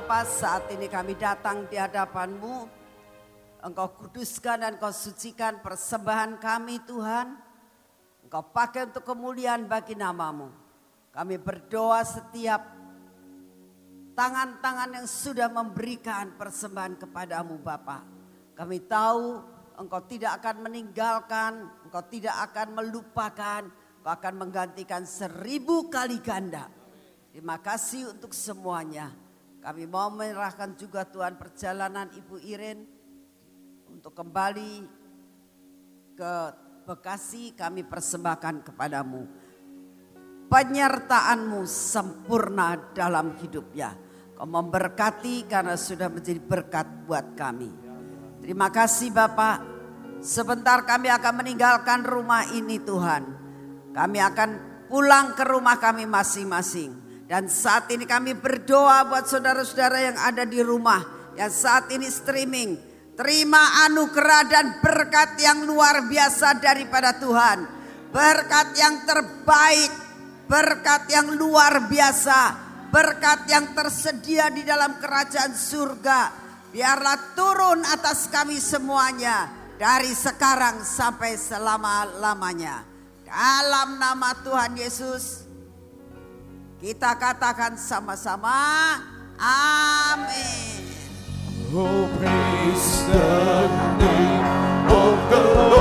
Bapak saat ini kami datang di hadapanmu Engkau kuduskan dan Engkau sucikan persembahan kami Tuhan. Engkau pakai untuk kemuliaan bagi namamu. Kami berdoa setiap tangan-tangan yang sudah memberikan persembahan kepadamu Bapak. Kami tahu Engkau tidak akan meninggalkan, Engkau tidak akan melupakan, Engkau akan menggantikan seribu kali ganda. Terima kasih untuk semuanya. Kami mau menyerahkan juga Tuhan perjalanan Ibu Irin untuk kembali ke Bekasi kami persembahkan kepadamu. Penyertaanmu sempurna dalam hidupnya. Kau memberkati karena sudah menjadi berkat buat kami. Terima kasih Bapak. Sebentar kami akan meninggalkan rumah ini Tuhan. Kami akan pulang ke rumah kami masing-masing. Dan saat ini kami berdoa buat saudara-saudara yang ada di rumah. Yang saat ini streaming. Terima anugerah dan berkat yang luar biasa daripada Tuhan. Berkat yang terbaik. Berkat yang luar biasa. Berkat yang tersedia di dalam kerajaan surga. Biarlah turun atas kami semuanya. Dari sekarang sampai selama-lamanya. Dalam nama Tuhan Yesus. Kita katakan sama-sama, amin. Oh, praise the name of the Lord.